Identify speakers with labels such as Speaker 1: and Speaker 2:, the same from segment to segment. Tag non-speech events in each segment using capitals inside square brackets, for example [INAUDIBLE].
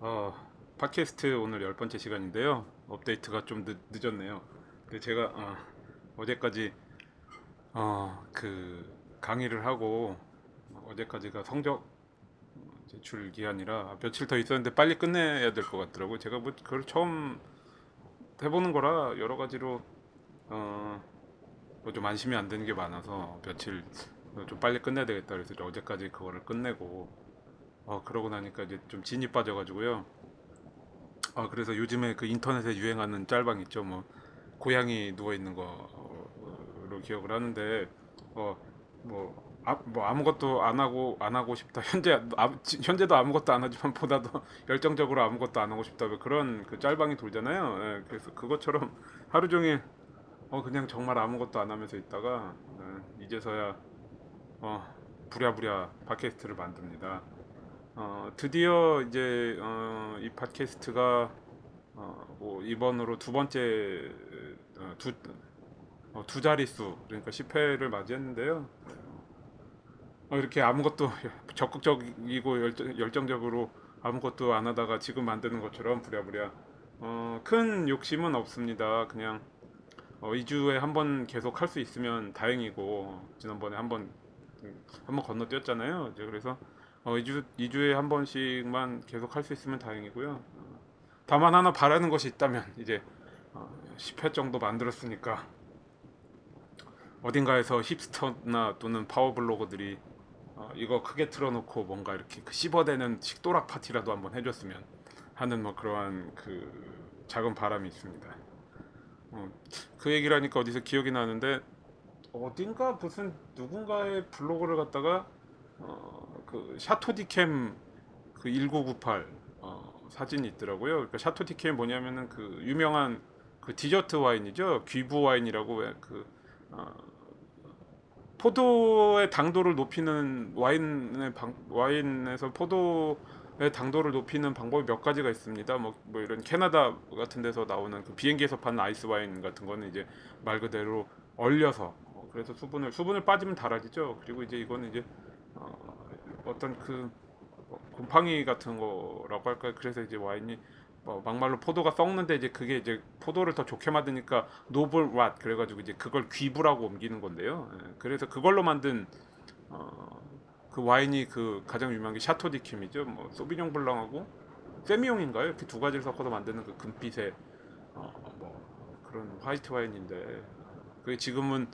Speaker 1: 어, 팟캐스트 오늘 열 번째 시간인데요. 업데이트가 좀 늦, 늦었네요. 근데 제가 어, 어제까지 어, 그 강의를 하고 어제까지가 성적 제출 기한이라 며칠 더 있었는데 빨리 끝내야 될 것 같더라고요. 제가 뭐 그걸 처음 해보는 거라 여러 가지로 어, 뭐좀 안심이 안 되는 게 많아서 며칠 좀 빨리 끝내야 되겠다 그래서 어제까지 그거를 끝내고 어 그러고 나니까 이제 좀 진이 빠져가지고요. 아 그래서 요즘에 그 인터넷에 유행하는 짤방 있죠. 뭐 고양이 누워 있는 거로 기억을 하는데 어뭐 아, 뭐 아무것도 안 하고 안 하고 싶다. 현재 아, 지- 현재도 아무것도 안 하지만 보다도 [LAUGHS] 열정적으로 아무것도 안 하고 싶다. 뭐 그런 그 짤방이 돌잖아요. 예, 그래서 그것처럼 하루 종일 어 그냥 정말 아무것도 안 하면서 있다가 예, 이제서야 어 부랴부랴 팟캐스트를 만듭니다. 어 드디어 이제 어, 이 팟캐스트가 어, 뭐 이번으로 두 번째 어, 두, 어, 두 자릿수 그러니까 10회를 맞이했는데요. 어, 이렇게 아무것도 [LAUGHS] 적극적이고 열정, 열정적으로 아무것도 안 하다가 지금 만드는 것처럼 부랴부랴 어, 큰 욕심은 없습니다. 그냥 어, 2주에 한 번 계속 할 수 있으면 다행이고 지난번에 한번 한번 건너뛰었잖아요. 이제 그래서 어, 2주 2주에 한 번씩만 계속 할 수 있으면 다행이고요. 어, 다만 하나 바라는 것이 있다면 이제 어, 10회 정도 만들었으니까 어딘가에서 힙스터나 또는 파워블로거들이 어, 이거 크게 틀어놓고 뭔가 이렇게 그 씹어대는 식도락 파티라도 한번 해줬으면 하는 뭐 그러한 그 작은 바람이 있습니다. 어, 그 얘기를 하니까 어디서 기억이 나는데 어딘가 무슨 누군가의 블로그를 갖다가 어, 그 샤토 디켐 그 1998 어, 사진이 있더라고요. 그러니까 샤토 디켐 뭐냐면은 그 유명한 그 디저트 와인이죠. 귀부 와인이라고 왜그 어, 포도의 당도를 높이는 와인의 방, 와인에서 포도의 당도를 높이는 방법이 몇 가지가 있습니다. 뭐, 뭐 이런 캐나다 같은 데서 나오는 그 비행기에서 파는 아이스 와인 같은 거는 이제 말 그대로 얼려서 어, 그래서 수분을 수분을 빠지면 달아지죠. 그리고 이제 이거는 이제 어, 어떤 그 어, 곰팡이 같은 거라고 할까요? 그래서 이제 와인이 뭐 막말로 포도가 썩는데 이제 그게 이제 포도를 더 좋게 만드니까 노블 왓 그래가지고 이제 그걸 귀부라고 옮기는 건데요. 예, 그래서 그걸로 만든 어, 그 와인이 그 가장 유명한 게 샤토디킴이죠. 뭐 소비뇽 블랑하고 세미용인가요? 이렇게 두 가지를 섞어서 만드는 그 금빛의 어, 뭐 그런 화이트 와인인데 그게 지금은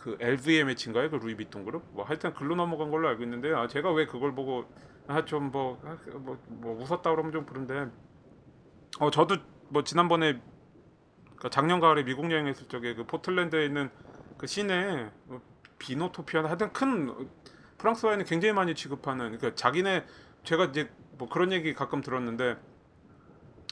Speaker 1: 그 LVMH인가요? 그 루이비통 그룹? 뭐 하여튼 글로 넘어간 걸로 알고 있는데 아 제가 왜 그걸 보고 아좀뭐뭐 뭐, 뭐 웃었다 그러면 좀 그런데 어 저도 뭐 지난번에 그 작년 가을에 미국 여행했을 적에 그 포틀랜드에 있는 그 시내 뭐 비노토피아나 하여튼 큰 프랑스 와인을 굉장히 많이 취급하는 그러니까 자기네 제가 이제 뭐 그런 얘기 가끔 들었는데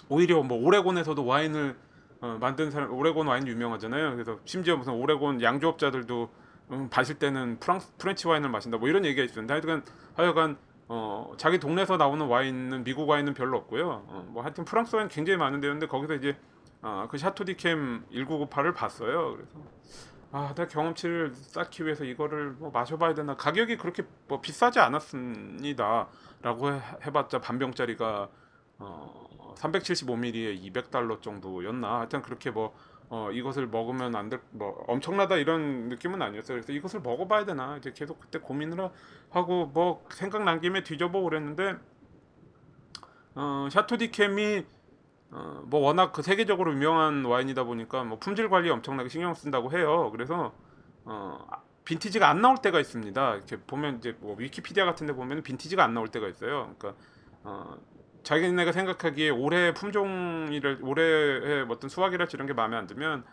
Speaker 1: 오히려 뭐 오레곤에서도 와인을 어, 만든 사람 오레곤 와인 유명하잖아요. 그래서 심지어 무슨 오레곤 양조업자들도 음, 마실 때는 프랑스 French 와인을 마신다 뭐 이런 얘기가 있었는데 하여간 하여간 어, 자기 동네에서 나오는 와인은 미국 와인은 별로 없고요. 어, 뭐 하여튼 프랑스 와인 굉장히 많은데 근데 거기서 이제 아, 그 샤토 디켐 1998을 봤어요. 그래서 아, 내가 경험치를 쌓기 위해서 이거를 뭐 마셔봐야 되나? 가격이 그렇게 뭐 비싸지 않았습니다.라고 해, 해봤자 반병짜리가 어, 375ml에 200달러 정도였나? 하여튼 그렇게 뭐 어, 이것을 먹으면 안 될, 뭐 엄청나다 이런 느낌은 아니었어요. 그래서 이것을 먹어봐야 되나? 이제 계속 그때 고민을 하고 뭐 생각난 김에 뒤져보고 그랬는데 어, 샤토디캠이 어, 뭐 워낙 그 세계적으로 유명한 와인이다 보니까 뭐 품질 관리 엄청나게 신경 쓴다고 해요. 그래서 어, 아, 빈티지가 안 나올 때가 있습니다. 이렇게 보면 이제 뭐 위키피디아 같은데 보면 빈티지가 안 나올 때가 있어요. 그러니까 어, 자기네가 생각하기에 올해 품종이를 올해의 어떤 수확이랄지 이런 게 마음에 안 들면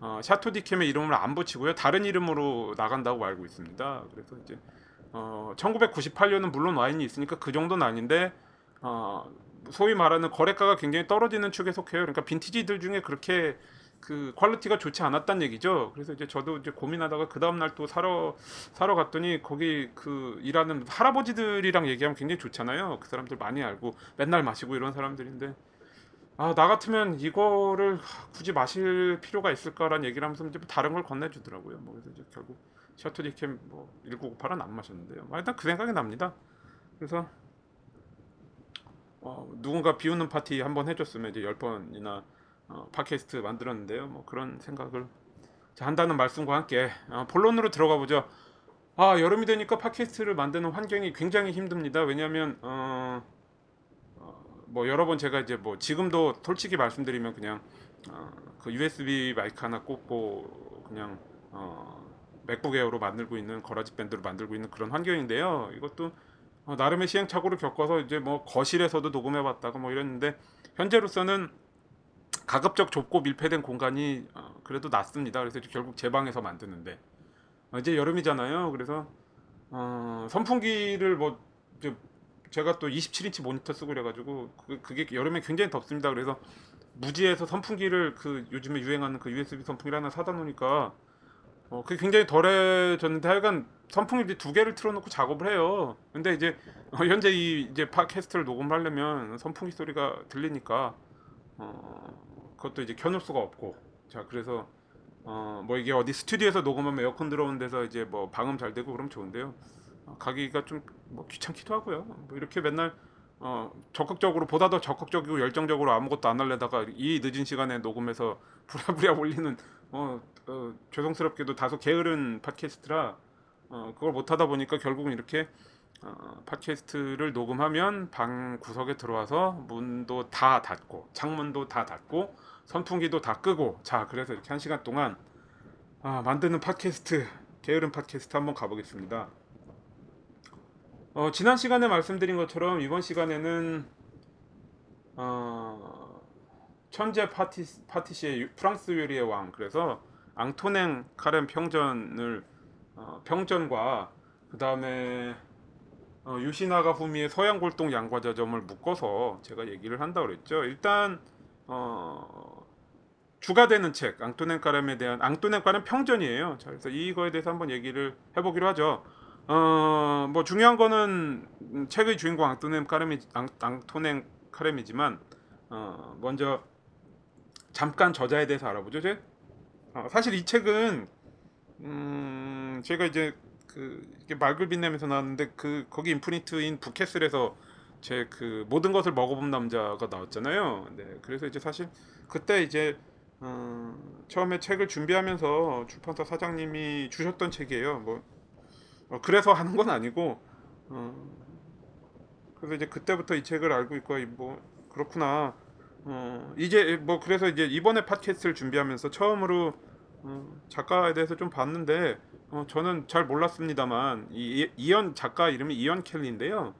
Speaker 1: 어, 샤토디캠의 이름을 안 붙이고요. 다른 이름으로 나간다고 알고 있습니다. 그래서 이제 어, 1998년은 물론 와인이 있으니까 그 정도는 아닌데 어, 소위 말하는 거래가가 굉장히 떨어지는 축에 속해요. 그러니까 빈티지들 중에 그렇게 그 quality가 좋지 않았단 얘기죠. 그래서 이제 저도 이제 고민하다가 그 다음 날 또 사러 사러 갔더니 거기 그 일하는 할아버지들이랑 얘기하면 굉장히 좋잖아요. 그 사람들 많이 알고 맨날 마시고 이런 사람들인데 아 나 같으면 이거를 굳이 마실 필요가 있을까라는 얘기를 하면서 이제 다른 걸 건네주더라고요. 뭐 그래서 이제 결국 샤토 디켐 뭐 1998은 안 마셨는데요. 뭐 일단 그 생각이 납니다. 그래서 어, 누군가 비웃는 파티 한번 해줬으면 이제 열 번이나 어, 팟캐스트 만들었는데요. 뭐 그런 생각을 자, 한다는 말씀과 함께 어, 본론으로 들어가 보죠. 아 여름이 되니까 팟캐스트를 만드는 환경이 굉장히 힘듭니다. 왜냐하면 어, 어, 뭐 여러 번 제가 이제 뭐 지금도 솔직히 말씀드리면 그냥 어, 그 USB 마이크 하나 꽂고 그냥 어, 맥북 에어로 만들고 있는 거라지 밴드로 만들고 있는 그런 환경인데요. 이것도 어, 나름의 시행착오를 겪어서 이제 뭐 거실에서도 녹음해봤다가 뭐 이랬는데 현재로서는 가급적 좁고 밀폐된 공간이 어, 그래도 낫습니다. 그래서 결국 제 방에서 만드는데 어, 이제 여름이잖아요. 그래서 어, 선풍기를 뭐 제가 또 27인치 모니터 쓰고 그래가지고 그, 그게 여름에 굉장히 덥습니다. 그래서 무지에서 선풍기를 그 요즘에 유행하는 그 USB 선풍기를 하나 사다 놓으니까 어, 그게 굉장히 덜해졌는데 하여간 선풍기 두 개를 틀어놓고 작업을 해요. 근데 이제 어, 현재 이 이제 팟캐스트를 녹음을 하려면 선풍기 소리가 들리니까 어, 그것도 이제 켜놓을 수가 없고 자 그래서 어, 뭐 이게 어디 스튜디오에서 녹음하면 에어컨 들어오는 데서 이제 뭐 방음 잘 되고 그럼 좋은데요. 어, 가기가 좀 뭐 귀찮기도 하고요. 뭐 이렇게 맨날 어, 적극적으로 보다 더 적극적이고 열정적으로 아무것도 안 하려다가 이 늦은 시간에 녹음해서 [LAUGHS] 부랴부랴 올리는 어, 어, 죄송스럽게도 다소 게으른 팟캐스트라 어, 그걸 못 하다 보니까 결국은 이렇게 어, 팟캐스트를 녹음하면 방 구석에 들어와서 문도 다 닫고 창문도 다 닫고 선풍기도 다 끄고 자 그래서 이렇게 한 시간 동안 아, 만드는 팟캐스트 게으른 팟캐스트 한번 가보겠습니다. 어, 지난 시간에 말씀드린 것처럼 이번 시간에는 어, 천재 파티 파티시의 유- 프랑스 요리의 왕 그래서 앙토냉 카렘 평전을 어, 평전과 그 다음에 어, 유시나가 후미의 서양 골동 양과자점을 묶어서 제가 얘기를 한다 그랬죠. 일단 어, 주가 되는 책 앙토넨 카렘에 대한 앙토넨 카렘 평전이에요. 자, 그래서 이거에 대해서 한번 얘기를 해보기로 하죠. 어, 뭐 중요한 거는 음, 책의 주인공 앙토넨 앙, 앙토넨 카렘이지만 어, 먼저 잠깐 저자에 대해서 알아보죠. 제 어, 사실 이 책은 음, 제가 이제 그 말글 빛내면서 나왔는데 그 거기 인프니트인 부캐슬에서 제 그 모든 것을 먹어본 남자가 나왔잖아요. 네, 그래서 이제 사실 그때 이제 어, 처음에 책을 준비하면서 출판사 사장님이 주셨던 책이에요. 뭐 어, 그래서 하는 건 아니고 어, 그래서 이제 그때부터 이 책을 알고 있고 이뭐 그렇구나. 어, 이제 뭐 그래서 이제 이번에 팟캐스트를 준비하면서 처음으로 어, 작가에 대해서 좀 봤는데 어, 저는 잘 몰랐습니다만 이 이- 이언 작가 이름이 이언 켈리인데요.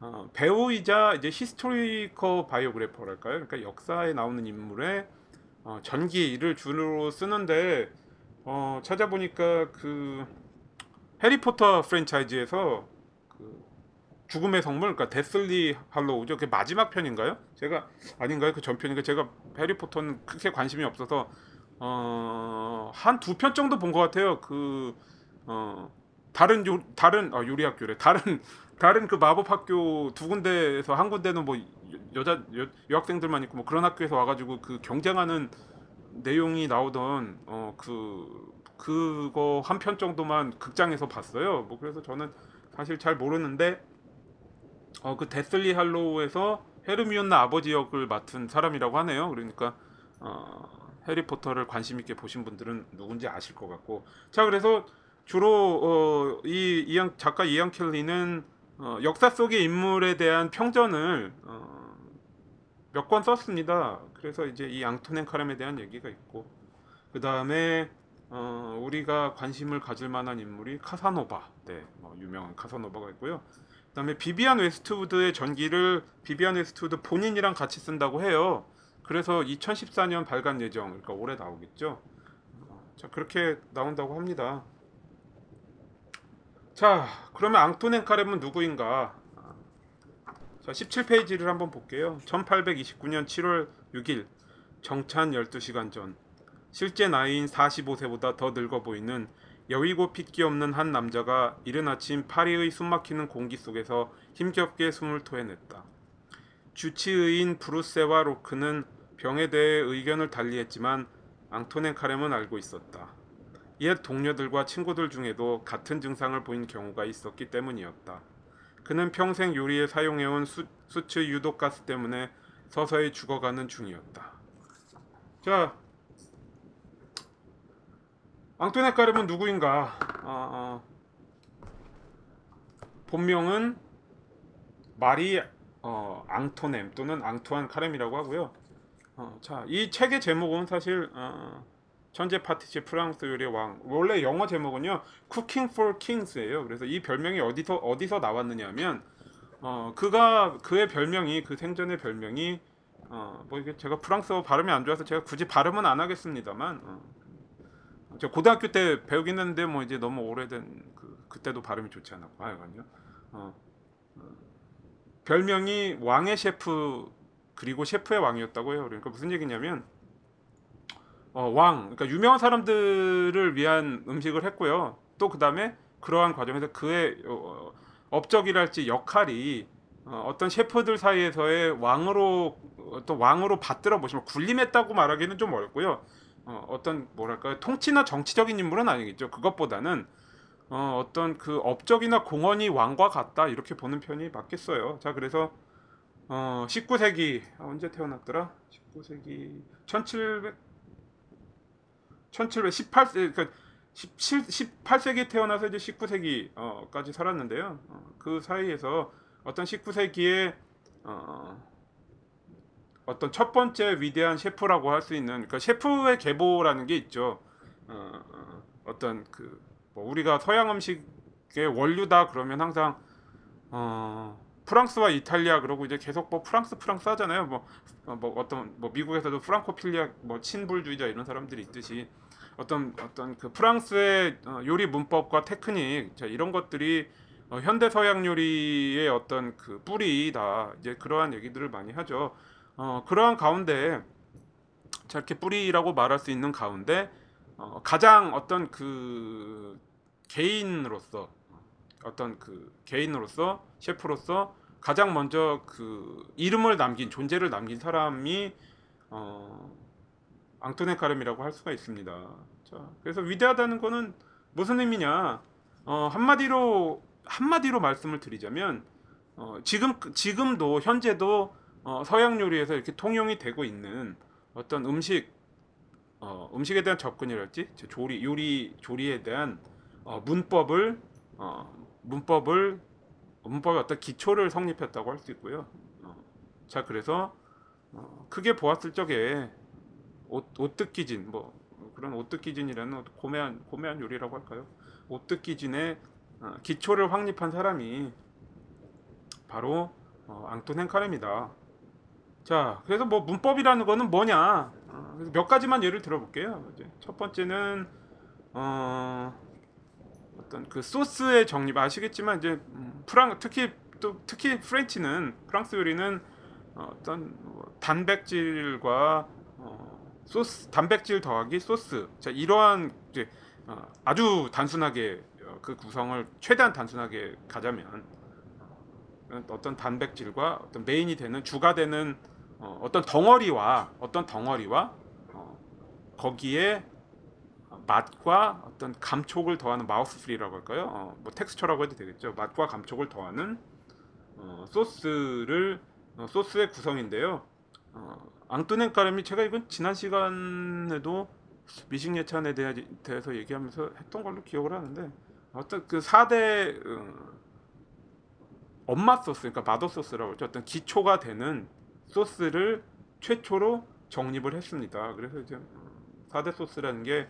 Speaker 1: 어, 배우이자 이제 historical biographer랄까요? 그러니까 역사에 나오는 인물의 어, 전기를 주로 쓰는데 어, 찾아보니까 그 해리포터 프랜차이즈에서 그 죽음의 성물, 그러니까 데슬리 할로우죠. 그 마지막 편인가요? 제가 아닌가요? 그 전편인가? 제가 해리포터는 크게 관심이 없어서 어, 한 두 편 정도 본 것 같아요. 그 어, 다른 요 다른 아, 요리 학교래. 다른 다른 그 마법 학교 두 군데에서 한 군데는 뭐 여- 여자 여, 여학생들만 있고 뭐 그런 학교에서 와가지고 그 경쟁하는 내용이 나오던 어 그 그거 한 편 정도만 극장에서 봤어요. 뭐 그래서 저는 사실 잘 모르는데 어 그 데슬리 할로우에서 헤르미온나 아버지 역을 맡은 사람이라고 하네요. 그러니까 어 해리포터를 관심 있게 보신 분들은 누군지 아실 것 같고 자 그래서 주로 어 이 이안 작가 이안 켈리는 어, 역사 속의 인물에 대한 평전을 어, 몇권 썼습니다. 그래서 이제 이 앙토넹 카렘에 대한 얘기가 있고 그 다음에 어, 우리가 관심을 가질 만한 인물이 카사노바, 네, 뭐 유명한 카사노바가 있고요. 그다음에 비비안 웨스트우드의 전기를 비비안 웨스트우드 본인이랑 같이 쓴다고 해요. 그래서 2014년 발간 예정, 그러니까 올해 나오겠죠. 어, 자 그렇게 나온다고 합니다. 자 그러면 앙토넹 카렘은 누구인가? 자 17페이지를 한번 볼게요. 1829년 7월 6일 정찬 12시간 전 실제 나이인 45세보다 더 늙어 보이는 여위고 핏기 없는 한 남자가 이른 아침 파리의 숨막히는 공기 속에서 힘겹게 숨을 토해냈다. 주치의인 브루세와 로크는 병에 대해 의견을 달리했지만 앙토넨 카렘은 알고 있었다. 옛 동료들과 친구들 중에도 같은 증상을 보인 경우가 있었기 때문이었다. 그는 평생 요리에 사용해온 수, 수츠 유독가스 때문에 서서히 죽어가는 중이었다. 자, 앙토네 까르은 누구인가? 어, 어. 본명은 마리 어, 앙토넴 또는 앙투안 카렘이라고 하고요. 어, 자, 이 책의 제목은 사실 어, 천재 파티시 프랑스 요리의 왕. 원래 영어 제목은요, Cooking for Kings예요. 그래서 이 별명이 어디서 어디서 나왔느냐면 어, 그가 그의 별명이 그 생전의 별명이 어, 뭐 이게 제가 프랑스어 발음이 안 좋아서 제가 굳이 발음은 안 하겠습니다만 어, 저 고등학교 때 배우긴 했는데 뭐 이제 너무 오래된 그 그때도 발음이 좋지 않았고 하여간요. 어, 어, 별명이 왕의 셰프 그리고 셰프의 왕이었다고 해요. 그러니까 무슨 얘기냐면 어, 왕, 그러니까 유명한 사람들을 위한 음식을 했고요. 또 그 다음에 그러한 과정에서 그의 어, 업적이랄지 역할이 어, 어떤 셰프들 사이에서의 왕으로 어떤 왕으로 받들어 보시면 군림했다고 말하기는 좀 어렵고요. 어, 어떤 뭐랄까요 통치나 정치적인 인물은 아니겠죠. 그것보다는 어, 어떤 그 업적이나 공헌이 왕과 같다 이렇게 보는 편이 맞겠어요. 자 그래서 어, 19세기 아, 언제 태어났더라? 19세기 1700 1718세 그러니까 17, 18세기 태어나서 이제 19세기까지 살았는데요. 어, 그 사이에서 어떤 19세기에 어, 어떤 첫 번째 위대한 셰프라고 할 수 있는 그러니까 셰프의 계보라는 게 있죠. 어, 어, 어떤 그 뭐 우리가 서양 음식의 원류다 그러면 항상 어, 프랑스와 이탈리아 그러고 이제 계속 뭐 프랑스 프랑스 하잖아요. 뭐, 어, 뭐 어떤 뭐 미국에서도 프랑코필리아 뭐 친불주의자 이런 사람들이 있듯이 어떤 어떤 그 프랑스의 어, 요리 문법과 테크닉 자, 이런 것들이 어, 현대 서양 요리의 어떤 그 뿌리다 이제 그러한 얘기들을 많이 하죠. 어, 그러한 가운데 자 이렇게 뿌리라고 말할 수 있는 가운데 어, 가장 어떤 그 개인으로서 어떤 그 개인으로서 셰프로서 가장 먼저 그 이름을 남긴 존재를 남긴 사람이 어, 앙토네 카렘이라고 할 수가 있습니다. 자, 그래서 위대하다는 거는 무슨 의미냐? 어, 한마디로 한마디로 말씀을 드리자면 어, 지금 지금도 현재도 어, 서양 요리에서 이렇게 통용이 되고 있는 어떤 음식 어, 음식에 대한 접근이랄지 조리 요리 조리에 대한 어, 문법을 어, 문법을 문법의 어떤 기초를 성립했다고 할 수 있고요. 어, 자 그래서 어, 크게 보았을 적에 옷, 오뜨기진 뭐 그런 오뜨기진이라는 고매한 고매한 요리라고 할까요? 오뜨기진의 어, 기초를 확립한 사람이 바로 어, 앙토넨 카렘이다. 자, 그래서 뭐 문법이라는 거는 뭐냐? 몇 가지만 예를 들어볼게요. 첫 번째는 어, 어떤 그 소스의 정립 아시겠지만 이제 음, 프랑 특히 또 특히 프렌치는 프랑스 요리는 어떤 뭐 단백질과 어, 소스 단백질 더하기 소스. 자 이러한 이제 어, 아주 단순하게 어, 그 구성을 최대한 단순하게 가자면 어, 어떤 단백질과 어떤 메인이 되는 주가 되는 어, 어떤 덩어리와 어떤 덩어리와 어, 거기에 맛과 어떤 감촉을 더하는 mouthfeel이라고 할까요? 어, 뭐 texture라고 해도 되겠죠. 맛과 감촉을 더하는 어, 소스를 어, 소스의 구성인데요. 어, 앙토넹 카렘이 제가 이건 지난 시간에도 미식 예찬에 대해, 대해서 얘기하면서 했던 걸로 기억을 하는데 어떤 그 4대 어, 엄마 소스 그러니까 mother 소스라고 하죠. 어떤 기초가 되는 소스를 최초로 정립을 했습니다. 그래서 이제 4대 소스라는 게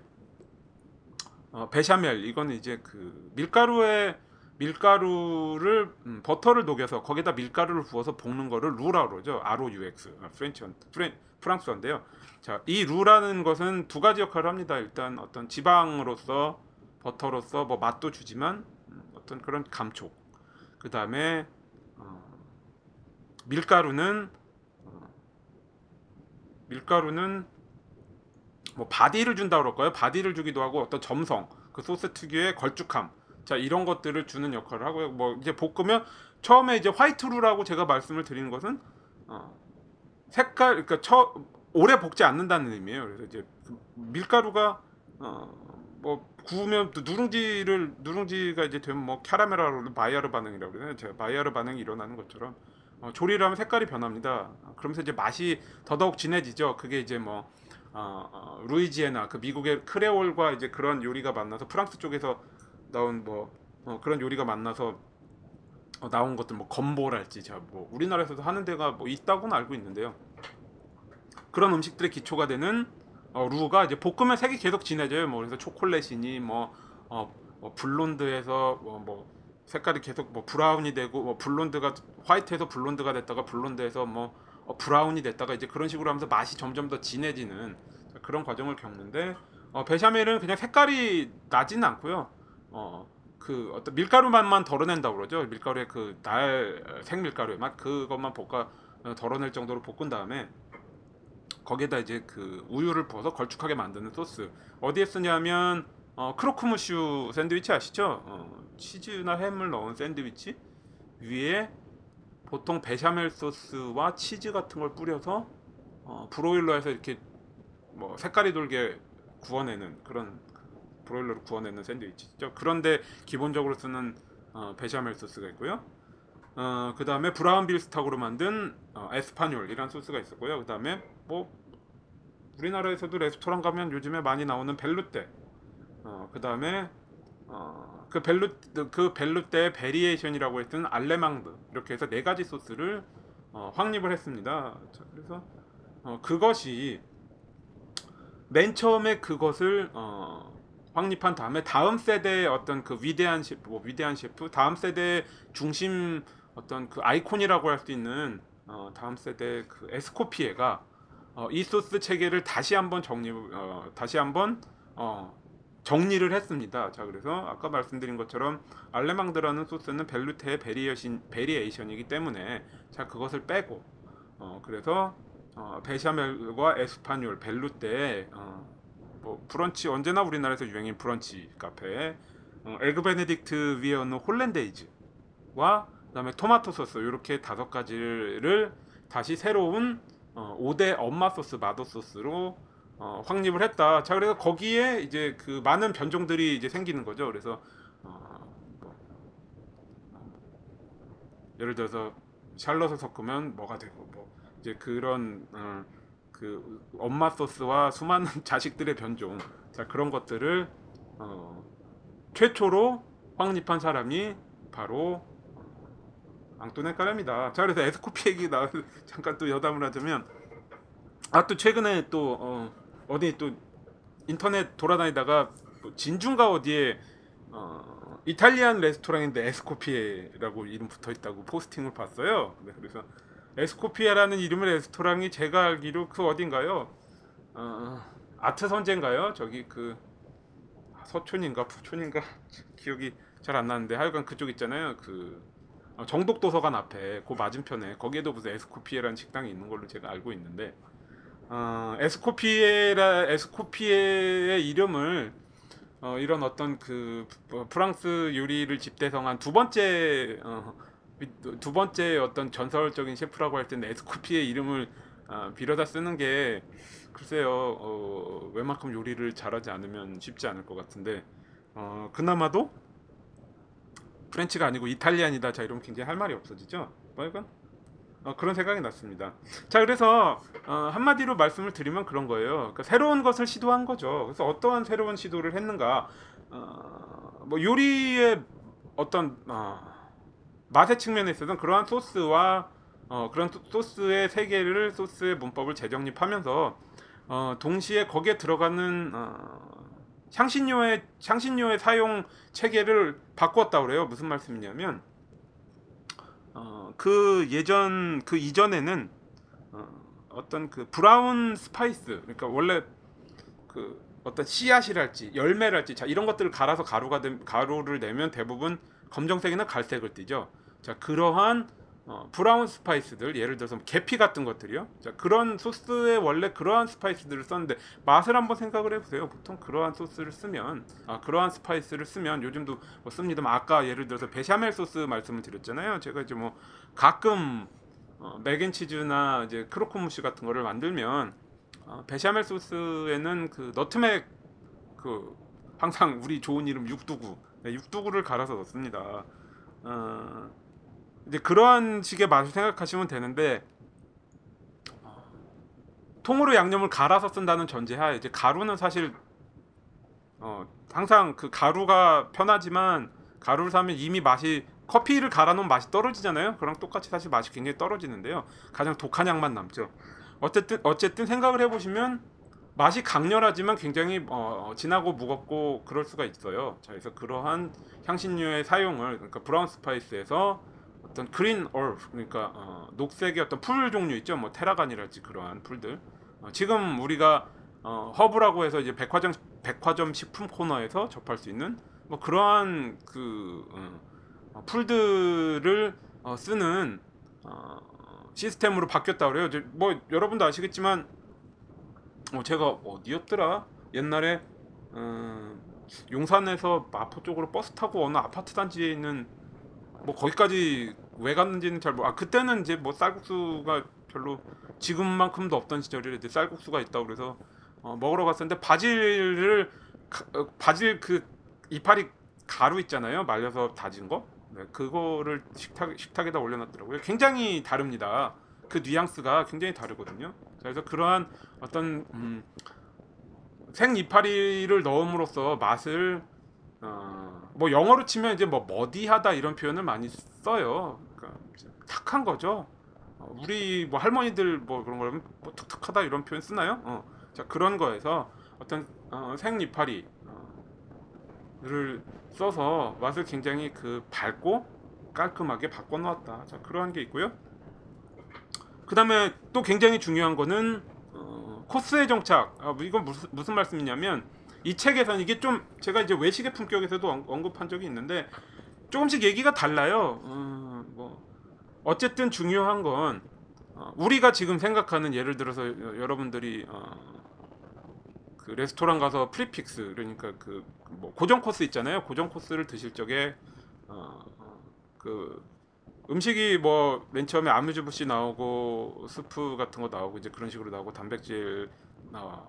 Speaker 1: 어, 베샤멜 이거는 이제 그 밀가루에 밀가루를 음, 버터를 녹여서 거기다 밀가루를 부어서 볶는 거를 루라 그러죠. ROUX 아, French Fren-, 프랑스어인데요. 자, 이 루라는 것은 두 가지 역할을 합니다. 일단 어떤 지방으로서 버터로서 뭐 맛도 주지만 음, 어떤 그런 감촉. 그 다음에 어, 밀가루는 어, 밀가루는 뭐 body를 준다 그럴까요? body를 주기도 하고 어떤 점성, 그 소스 특유의 걸쭉함, 자 이런 것들을 주는 역할을 하고요. 뭐 이제 볶으면 처음에 이제 white 루라고 제가 말씀을 드리는 것은 어, 색깔, 그러니까 처 오래 볶지 않는다는 의미예요. 그래서 이제 그 밀가루가 어, 뭐 구우면 또 누룽지를 누룽지가 이제 되면 뭐 캐러멜하고 마이야르 반응이라고 그러잖아요. 제가 마이야르 반응이 일어나는 것처럼 어, 조리를 하면 색깔이 변합니다. 어, 그러면서 이제 맛이 더더욱 진해지죠. 그게 이제 뭐 어, 어, 루이지애나 그 미국의 크레올과 이제 그런 요리가 만나서 프랑스 쪽에서 나온 뭐 어, 그런 요리가 만나서 어, 나온 것들 뭐 건보랄지 제가 뭐 우리나라에서도 하는 데가 뭐 있다고는 알고 있는데요. 그런 음식들의 기초가 되는 어, 루가 이제 볶으면 색이 계속 진해져요. 뭐 그래서 초콜릿이니 뭐, 어, 뭐 blonde에서 뭐, 뭐 색깔이 계속 뭐 brown이 되고 뭐 블론드가 화이트에서 블론드가 됐다가 블론드에서 뭐 어, brown이 됐다가 이제 그런 식으로 하면서 맛이 점점 더 진해지는 그런 과정을 겪는데 어, 베샤멜은 그냥 색깔이 나지는 않고요. 어, 그 어떤 밀가루 맛만 덜어낸다고 그러죠. 밀가루의 그 날 생밀가루의 맛 그것만 볶아 어, 덜어낼 정도로 볶은 다음에 거기에다 이제 그 우유를 부어서 걸쭉하게 만드는 소스 어디에 쓰냐면 어, 크로크무슈 샌드위치 아시죠? 어, 치즈나 햄을 넣은 샌드위치 위에 보통 베샤멜 소스와 치즈 같은 걸 뿌려서 어, 브로일러에서 이렇게 뭐 색깔이 돌게 구워내는 그런 브로일러로 구워내는 샌드위치죠. 그런데 기본적으로 쓰는 어, 베샤멜 소스가 있고요. 어, 그 다음에 brown veal stock으로 만든 어, espagnole이라는 소스가 있었고요. 그 다음에 뭐 우리나라에서도 레스토랑 가면 요즘에 많이 나오는 velouté. 어, 그 다음에 어, 그 velou- 그 velouté variation이라고 했던 allemande 이렇게 해서 네 가지 소스를 어, 확립을 했습니다. 자, 그래서 어, 그것이 맨 처음에 그것을 어, 확립한 다음에 다음 세대의 어떤 그 위대한 셰프, 뭐 위대한 셰프, 다음 세대 중심 어떤 그 아이콘이라고 할 수 있는 어, 다음 세대 그 에스코피에가 어, 이 소스 체계를 다시 한번 정리, 어, 다시 한번 어, 정리를 했습니다. 자, 그래서 아까 말씀드린 것처럼 allemande라는 소스는 velouté의 variation, variation이기 때문에 자 그것을 빼고 어, 그래서 어, 베샤멜과 espagnole, velouté 어, 뭐 브런치 언제나 우리나라에서 유행인 브런치 카페 어, egg benedict 위에 얹는 hollandaise와 그다음에 토마토 소스 이렇게 다섯 가지를 다시 새로운 어, 5대 엄마 소스 mother sauce로 어, 확립을 했다. 자 그래서 거기에 이제 그 많은 변종들이 이제 생기는 거죠. 그래서 어, 뭐, 예를 들어서 shallot을 섞으면 뭐가 되고 뭐 이제 그런 어, 그 엄마 소스와 수많은 [LAUGHS] 자식들의 변종 자 그런 것들을 어, 최초로 확립한 사람이 바로 앙토네 까레입니다. 자 그래서 에스코피 얘기 나 [LAUGHS] 잠깐 또 여담을 하자면 아 또 최근에 또 어, 어디 또 인터넷 돌아다니다가 뭐 진중가 어디에 어, 이탈리안 레스토랑인데 에스코피에라고 이름 붙어 있다고 포스팅을 봤어요. 네, 그래서 에스코피에라는 이름의 레스토랑이 제가 알기로 그 어딘가요? 어, 아트 선제인가요? 저기 그 서촌인가 부촌인가 [LAUGHS] 기억이 잘 안 나는데 하여간 그쪽 있잖아요. 그 어, 정독 도서관 앞에 그 맞은편에 거기에도 무슨 에스코피에라는 식당이 있는 걸로 제가 알고 있는데 어, 에스코피에라 에스코피에의 이름을 어, 이런 어떤 그 어, 프랑스 요리를 집대성한 두 번째 어, 미- 두 번째 어떤 전설적인 셰프라고 할 때는 에스코피의 이름을 아, 빌어다 쓰는 게 글쎄요 어, 웬만큼 요리를 잘하지 않으면 쉽지 않을 것 같은데 어, 그나마도 프렌치가 아니고 이탈리안이다 자 이러면 굉장히 할 말이 없어지죠? 뭐 이건 어, 그런 생각이 났습니다. 자 그래서 어, 한마디로 말씀을 드리면 그런 거예요. 그러니까 새로운 것을 시도한 거죠. 그래서 어떠한 새로운 시도를 했는가? 어, 뭐 요리의 어떤 어, 맛의 측면에 있어서는 그러한 소스와 어, 그런 소- 소스의 세계를 소스의 문법을 재정립하면서 어, 동시에 거기에 들어가는 어, 향신료의 향신료의 사용 체계를 바꾸었다 그래요. 무슨 말씀이냐면 어, 그 예전 그 이전에는 어, 어떤 그 brown spice 그러니까 원래 그 어떤 씨앗이랄지 열매랄지 자 이런 것들을 갈아서 가루가 된 가루를 내면 대부분 검정색이나 갈색을 띠죠. 자 그러한 어, brown spice들 예를 들어서 계피 같은 것들이요. 자 그런 소스에 원래 그러한 spice들을 썼는데 맛을 한번 생각을 해보세요. 보통 그러한 소스를 쓰면 아 그러한 spice를 쓰면 요즘도 뭐 씁니다만 아까 예를 들어서 베샤멜 소스 말씀을 드렸잖아요. 제가 이제 뭐 가끔 어, mac and cheese나 이제 croque monsieur 같은 거를 만들면 어, 베샤멜 소스에는 그 너트맥 그 항상 우리 좋은 이름 육두구 네, 육두구를 갈아서 넣습니다. 어, 이제 그러한 식의 맛을 생각하시면 되는데 어, 통으로 양념을 갈아서 쓴다는 전제하에 이제 가루는 사실 어, 항상 그 가루가 편하지만 가루를 사면 이미 맛이 커피를 갈아 놓은 맛이 떨어지잖아요. 그랑 똑같이 사실 맛이 굉장히 떨어지는데요. 가장 독한 향만 남죠. 어쨌든 어쨌든 생각을 해보시면 맛이 강렬하지만 굉장히 어, 진하고 무겁고 그럴 수가 있어요. 자, 그래서 그러한 향신료의 사용을 그러니까 brown spice에서 어떤 green herb 그러니까 어, 녹색의 어떤 풀 종류 있죠. 뭐 tarragon이랄지 그러한 풀들. 어, 지금 우리가 어, 허브라고 해서 이제 백화점 백화점 식품 코너에서 접할 수 있는 뭐 그러한 그 어, 어, 풀들을 어, 쓰는 어, 시스템으로 바뀌었다 그래요. 뭐 여러분도 아시겠지만 어, 제가 어디였더라? 옛날에 어, 용산에서 마포 쪽으로 버스 타고 어느 아파트 단지에 있는 뭐 거기까지 왜 갔는지는 잘 모르. 아 그때는 이제 뭐 쌀국수가 별로 지금만큼도 없던 시절에 이제 쌀국수가 있다고 그래서 어, 먹으러 갔었는데 바질을 가- 어, 바질 그 이파리 가루 있잖아요. 말려서 다진 거? 네, 그거를 식탁 식탁에다 올려놨더라고요. 굉장히 다릅니다. 그 뉘앙스가 굉장히 다르거든요. 자, 그래서 그러한 어떤 음, 생 이파리를 넣음으로써 맛을 어, 뭐 영어로 치면 이제 뭐 머디하다 이런 표현을 많이 써요 그러니까 탁한 거죠 어, 우리 뭐 할머니들 뭐 그런 거라면 뭐 툭툭하다 이런 표현 쓰나요? 어. 자 그런 거에서 어떤 어, 생 이파리 어, 를 써서 맛을 굉장히 그 밝고 깔끔하게 바꿔 놓았다. 자 그러한 게 있고요. 그 다음에 또 굉장히 중요한 거는 어, 코스의 정착. 아, 뭐 이건 무슨 무슨 말씀이냐면 이 책에서는 이게 좀 제가 이제 외식의 품격에서도 언- 언급한 적이 있는데 조금씩 얘기가 달라요. 어, 뭐 어쨌든 중요한 건 어, 우리가 지금 생각하는 예를 들어서 여- 여러분들이 어, 그 레스토랑 가서 prix fixe 그러니까 그 뭐 고정 코스 있잖아요. 고정 코스를 드실 적에 어, 어, 그 음식이 뭐 맨 처음에 amuse-bouche 나오고 스프 같은 거 나오고 이제 그런 식으로 나오고 단백질 나와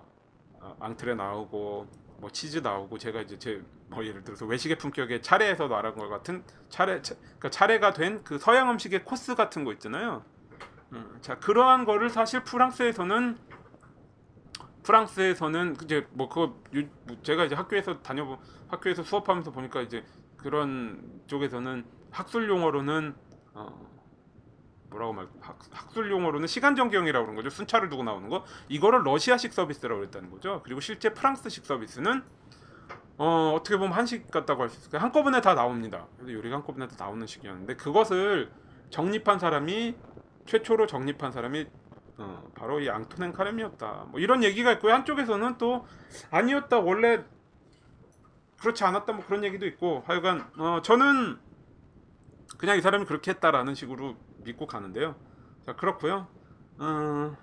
Speaker 1: 아, entrée 나오고 뭐 치즈 나오고 제가 이제 제 뭐 예를 들어서 외식의 품격의 차례에서 말한 것 같은 차례 차, 그러니까 차례가 된 그 서양 음식의 코스 같은 거 있잖아요. 음, 자 그러한 거를 사실 프랑스에서는 프랑스에서는 이제 뭐 그거 유- 뭐 제가 이제 학교에서 다녀보 학교에서 수업하면서 보니까 이제 그런 쪽에서는 학술 용어로는 어 뭐라고 말 학, 학술 용어로는 시간 정경이라고 그런 거죠 순차를 두고 나오는 거 이거를 러시아식 서비스라고 그랬다는 거죠 그리고 실제 프랑스식 서비스는 어 어떻게 보면 한식 같다고 할 수 있어요 한꺼번에 다 나옵니다 요리가 한꺼번에 다 나오는 식이었는데 그것을 정립한 사람이 최초로 정립한 사람이 어, 바로 이 앙토넨 카렘이었다. 뭐 이런 얘기가 있고요. 한쪽에서는 또 아니었다. 원래 그렇지 않았다. 뭐 그런 얘기도 있고. 하여간 어, 저는 그냥 이 사람이 그렇게 했다라는 식으로 믿고 가는데요. 자 그렇고요. 어,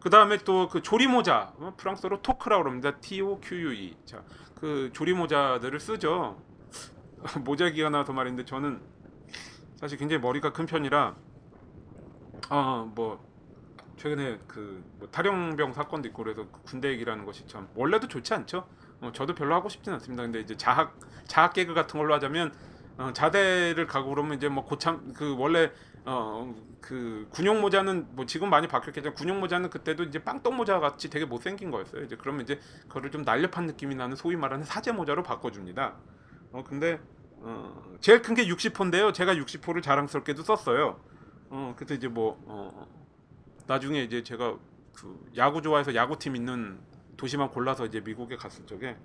Speaker 1: 그 다음에 또 그 조리 모자 어, 프랑스어로 토크라고 그럽니다. T O Q U E. 자그 조리 모자들을 쓰죠. 모자 얘기가 나와서 말인데 저는 사실 굉장히 머리가 큰 편이라 아뭐 최근에 그 뭐 탈영병 사건도 있고 그래서 그 군대 얘기라는 것이 참 원래도 좋지 않죠. 어, 저도 별로 하고 싶진 않습니다. 근데 이제 자학 자학 개그 같은 걸로 하자면 어, 자대를 가고 그러면 이제 뭐 고참 그 원래 어 그 군용 모자는 뭐 지금 많이 바뀌었겠지만 군용 모자는 그때도 이제 빵떡 모자 같이 되게 못생긴 거였어요. 이제 그러면 이제 그거를 좀 날렵한 느낌이 나는 소위 말하는 사제 모자로 바꿔줍니다. 어 근데 어 제일 큰 게 60호인데요. 제가 60호를 자랑스럽게도 썼어요. 어 그래서 이제 뭐 어, 나중에 이제 제가 그 야구 좋아해서 야구팀 있는 도시만 골라서 이제 미국에 갔을 적에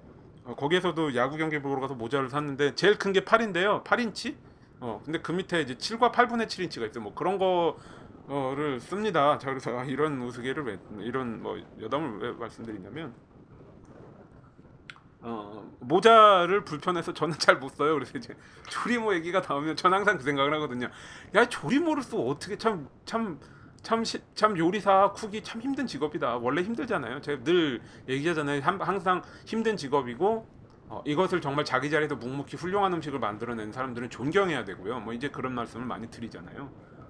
Speaker 1: 어, 거기에서도 야구 경기 보러 가서 모자를 샀는데 제일 큰 게 8인데요. 8인치? 어 근데 그 밑에 이제 7과 8분의 7인치가 있어요. 뭐 그런 거를 씁니다. 자 그래서 아, 이런 우스개를 왜 이런 뭐 여담을 왜 말씀드리냐면 어, 모자를 불편해서 저는 잘 못 써요. 그래서 이제 조리모 얘기가 나오면 전 항상 그 생각을 하거든요. 야 조리모를 써 어떻게 참 참 참참 요리사 쿡이 참 힘든 직업이다. 원래 힘들잖아요. 제가 늘 얘기하잖아요. 함- 항상 힘든 직업이고 어, 이것을 정말 자기 자리에서 묵묵히 훌륭한 음식을 만들어낸 사람들은 존경해야 되고요. 뭐 이제 그런 말씀을 많이 드리잖아요.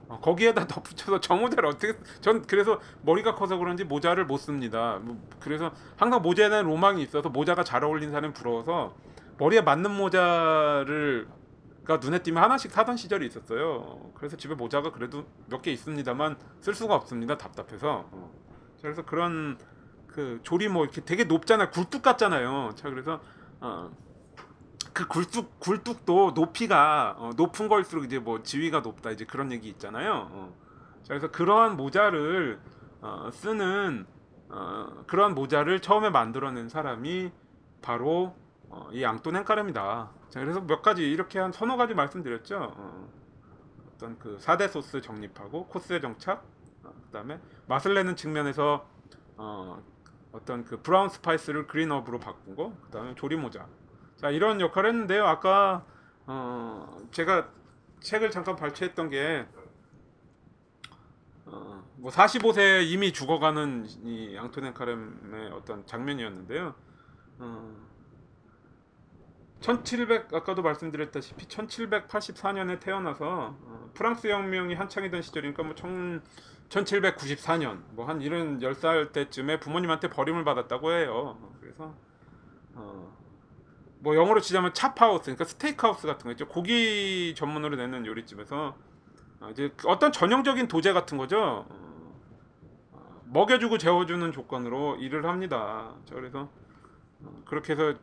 Speaker 1: 어, 거기에다 [LAUGHS] 덧붙여서 저 모자를 어떻게 전 그래서 머리가 커서 그런지 모자를 못 씁니다. 뭐, 그래서 항상 모자에 대한 로망이 있어서 모자가 잘 어울리는 사람이 부러워서 머리에 맞는 모자를 가 눈에 띄면 하나씩 사던 시절이 있었어요. 그래서 집에 모자가 그래도 몇 개 있습니다만 쓸 수가 없습니다. 답답해서. 어. 그래서 그런 그 조리 뭐 이렇게 되게 높잖아요. 굴뚝 같잖아요. 자 그래서 어, 그 굴뚝 굴뚝도 높이가 어, 높은 걸수록 이제 뭐 지위가 높다 이제 그런 얘기 있잖아요. 어. 자, 그래서 그러한 모자를 어, 쓰는 어, 그러한 모자를 처음에 만들어낸 사람이 바로 어, 이 앙톤 헨카렘이다. 자, 그래서 몇 가지 이렇게 한 서너 가지 말씀드렸죠. 어, 어떤 그 4대 소스 정립하고 코스의 정착, 어, 그 다음에 맛을 내는 측면에서 어, 어떤 그 brown spice를 green herb로 바꾼 거, 그 다음에 조리 모자. 자, 이런 역할을 했는데요. 아까 어, 제가 책을 잠깐 발췌했던 게 어, 뭐 45세에 이미 죽어가는 이 앙토넹 카렘의 어떤 장면이었는데요. 어, 1700 아까도 말씀드렸다시피 1784년에 태어나서 어, 프랑스 혁명이 한창이던 시절이니까 뭐 1000, 1794년 뭐 한 이런 10살 때쯤에 부모님한테 버림을 받았다고 해요. 그래서 어, 뭐 영어로 치자면 찹하우스 그러니까 스테이크하우스 같은 거 있죠. 고기 전문으로 내는 요리집에서 어, 이제 어떤 전형적인 도제 같은 거죠. 어, 어, 먹여주고 재워주는 조건으로 일을 합니다. 자, 그래서 어, 그렇게 해서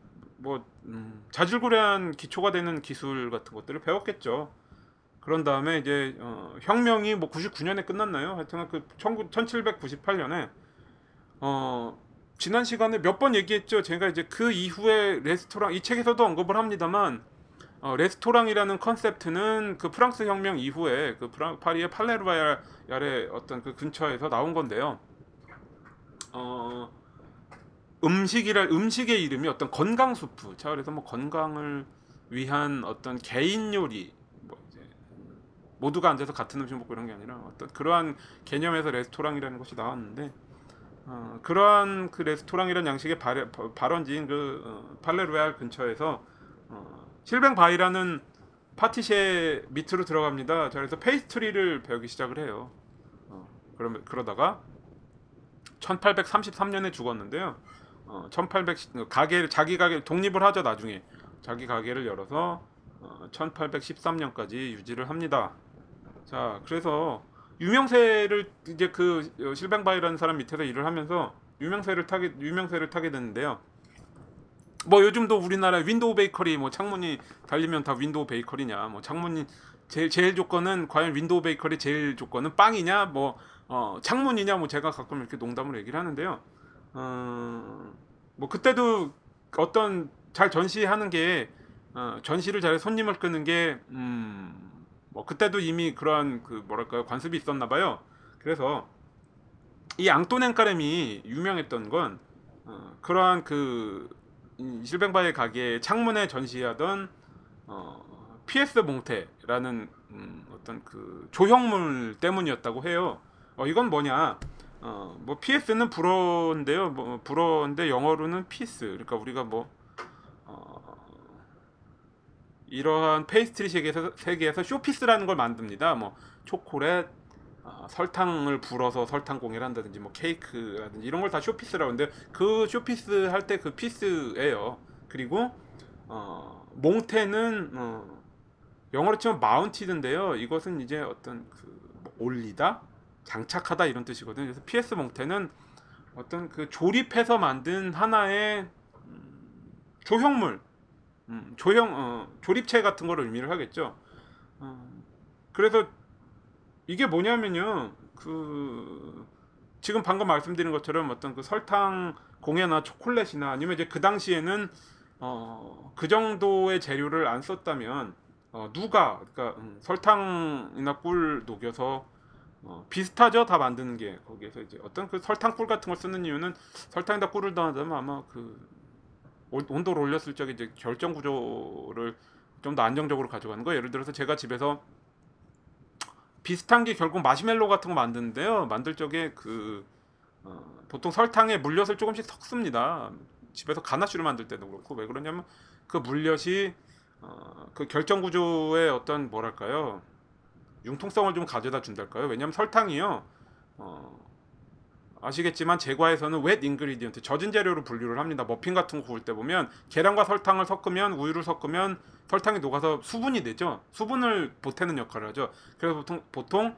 Speaker 1: 뭐 음, 자질구레한 기초가 되는 기술 같은 것들을 배웠겠죠. 그런 다음에 이제 어, 혁명이 뭐 99년에 끝났나요? 하여튼 그 1798년에 어, 지난 시간에 몇 번 얘기했죠. 제가 이제 그 이후에 레스토랑 이 책에서도 언급을 합니다만 어, 레스토랑이라는 컨셉트는 그 프랑스 혁명 이후에 그 프랑, 파리의 팔레르바얄의 어떤 그 근처에서 나온 건데요. 어, 음식이랄 음식의 이름이 어떤 건강 수프. 자 그래서 뭐 건강을 위한 어떤 개인 요리 뭐 이제 모두가 앉아서 같은 음식 먹고 이런 게 아니라 어떤 그러한 개념에서 레스토랑이라는 것이 나왔는데 어, 그러한 그 레스토랑이라는 양식의 발, 발원지인 그 어, 팔레 루아얄 근처에서 어, 실뱅 바이라는 파티셰 밑으로 들어갑니다. 자 그래서 페이스트리를 배우기 시작을 해요. 어, 그러면 그러다가 1833년에 죽었는데요. 어, 1800 가게 자기 가게 독립을 하죠 나중에 자기 가게를 열어서 어, 1813년까지 유지를 합니다. 자 그래서 유명세를 이제 그 실뱅바이라는 사람 밑에서 일을 하면서 유명세를 타게 유명세를 타게 됐는데요. 뭐 요즘도 우리나라 window bakery 뭐 창문이 달리면 다 window bakery냐 뭐 창문이 제일 제일 조건은 과연 window bakery 제일 조건은 빵이냐 뭐 어, 창문이냐 뭐 제가 가끔 이렇게 농담으로 얘기를 하는데요. 어, 뭐 그때도 어떤 잘 전시하는 게 어, 전시를 잘 손님을 끄는 게 음, 뭐 그때도 이미 그러한 그 뭐랄까요 관습이 있었나 봐요. 그래서 이 앙토넹 카렘이 유명했던 건 어, 그러한 그 실뱅 바이의 가게 창문에 전시하던 어, PS 몽테라는 음, 어떤 그 조형물 때문이었다고 해요. 어, 이건 뭐냐? 어, 뭐 pièce는 불어인데요. 뭐 불어인데 영어로는 piece. 그러니까 우리가 뭐 어, 이러한 페이스트리 세계에서 세계에서 showpiece라는 걸 만듭니다. 뭐 초콜릿, 어, 설탕을 불어서 설탕 공예를 한다든지 뭐 케이크라든지 이런 걸 다 showpiece라고 하는데 그 showpiece 할 때 그 piece예요. 그리고 어, 몽테는 어, 영어로 치면 마운티드인데요. 이것은 이제 어떤 그 뭐 올리다, 장착하다 이런 뜻이거든요. 그래서 PS 몽테는 어떤 그 조립해서 만든 하나의 음, 조형물, 음, 조형 어, 조립체 같은 거를 의미를 하겠죠. 어, 그래서 이게 뭐냐면요. 그 지금 방금 말씀드린 것처럼 어떤 그 설탕 공예나 초콜릿이나 아니면 이제 그 당시에는 어, 그 정도의 재료를 안 썼다면 어, 누가 그러니까 음, 설탕이나 꿀 녹여서 어, 비슷하죠? 다 만드는 게. 거기에서 이제 어떤 그 설탕 꿀 같은 걸 쓰는 이유는 설탕에다 꿀을 더하자면 아마 그 온- 온도를 올렸을 적에 이제 결정 구조를 좀 더 안정적으로 가져가는 거 예를 들어서 제가 집에서 비슷한 게 결국 마시멜로 같은 거 만드는데요. 만들 적에 그 어, 보통 설탕에 물엿을 조금씩 섞습니다. 집에서 가나슈를 만들 때도 그렇고. 왜 그러냐면 그 물엿이 어, 그 결정 구조의 어떤 뭐랄까요 융통성을 좀 가져다 준달까요? 왜냐하면 설탕이요. 어, 아시겠지만 제과에서는 웻 인그리디언트 젖은 재료로 분류를 합니다. 머핀 같은 거 구울 때 보면 계란과 설탕을 섞으면 우유를 섞으면 설탕이 녹아서 수분이 되죠. 수분을 보태는 역할을 하죠. 그래서 보통 보통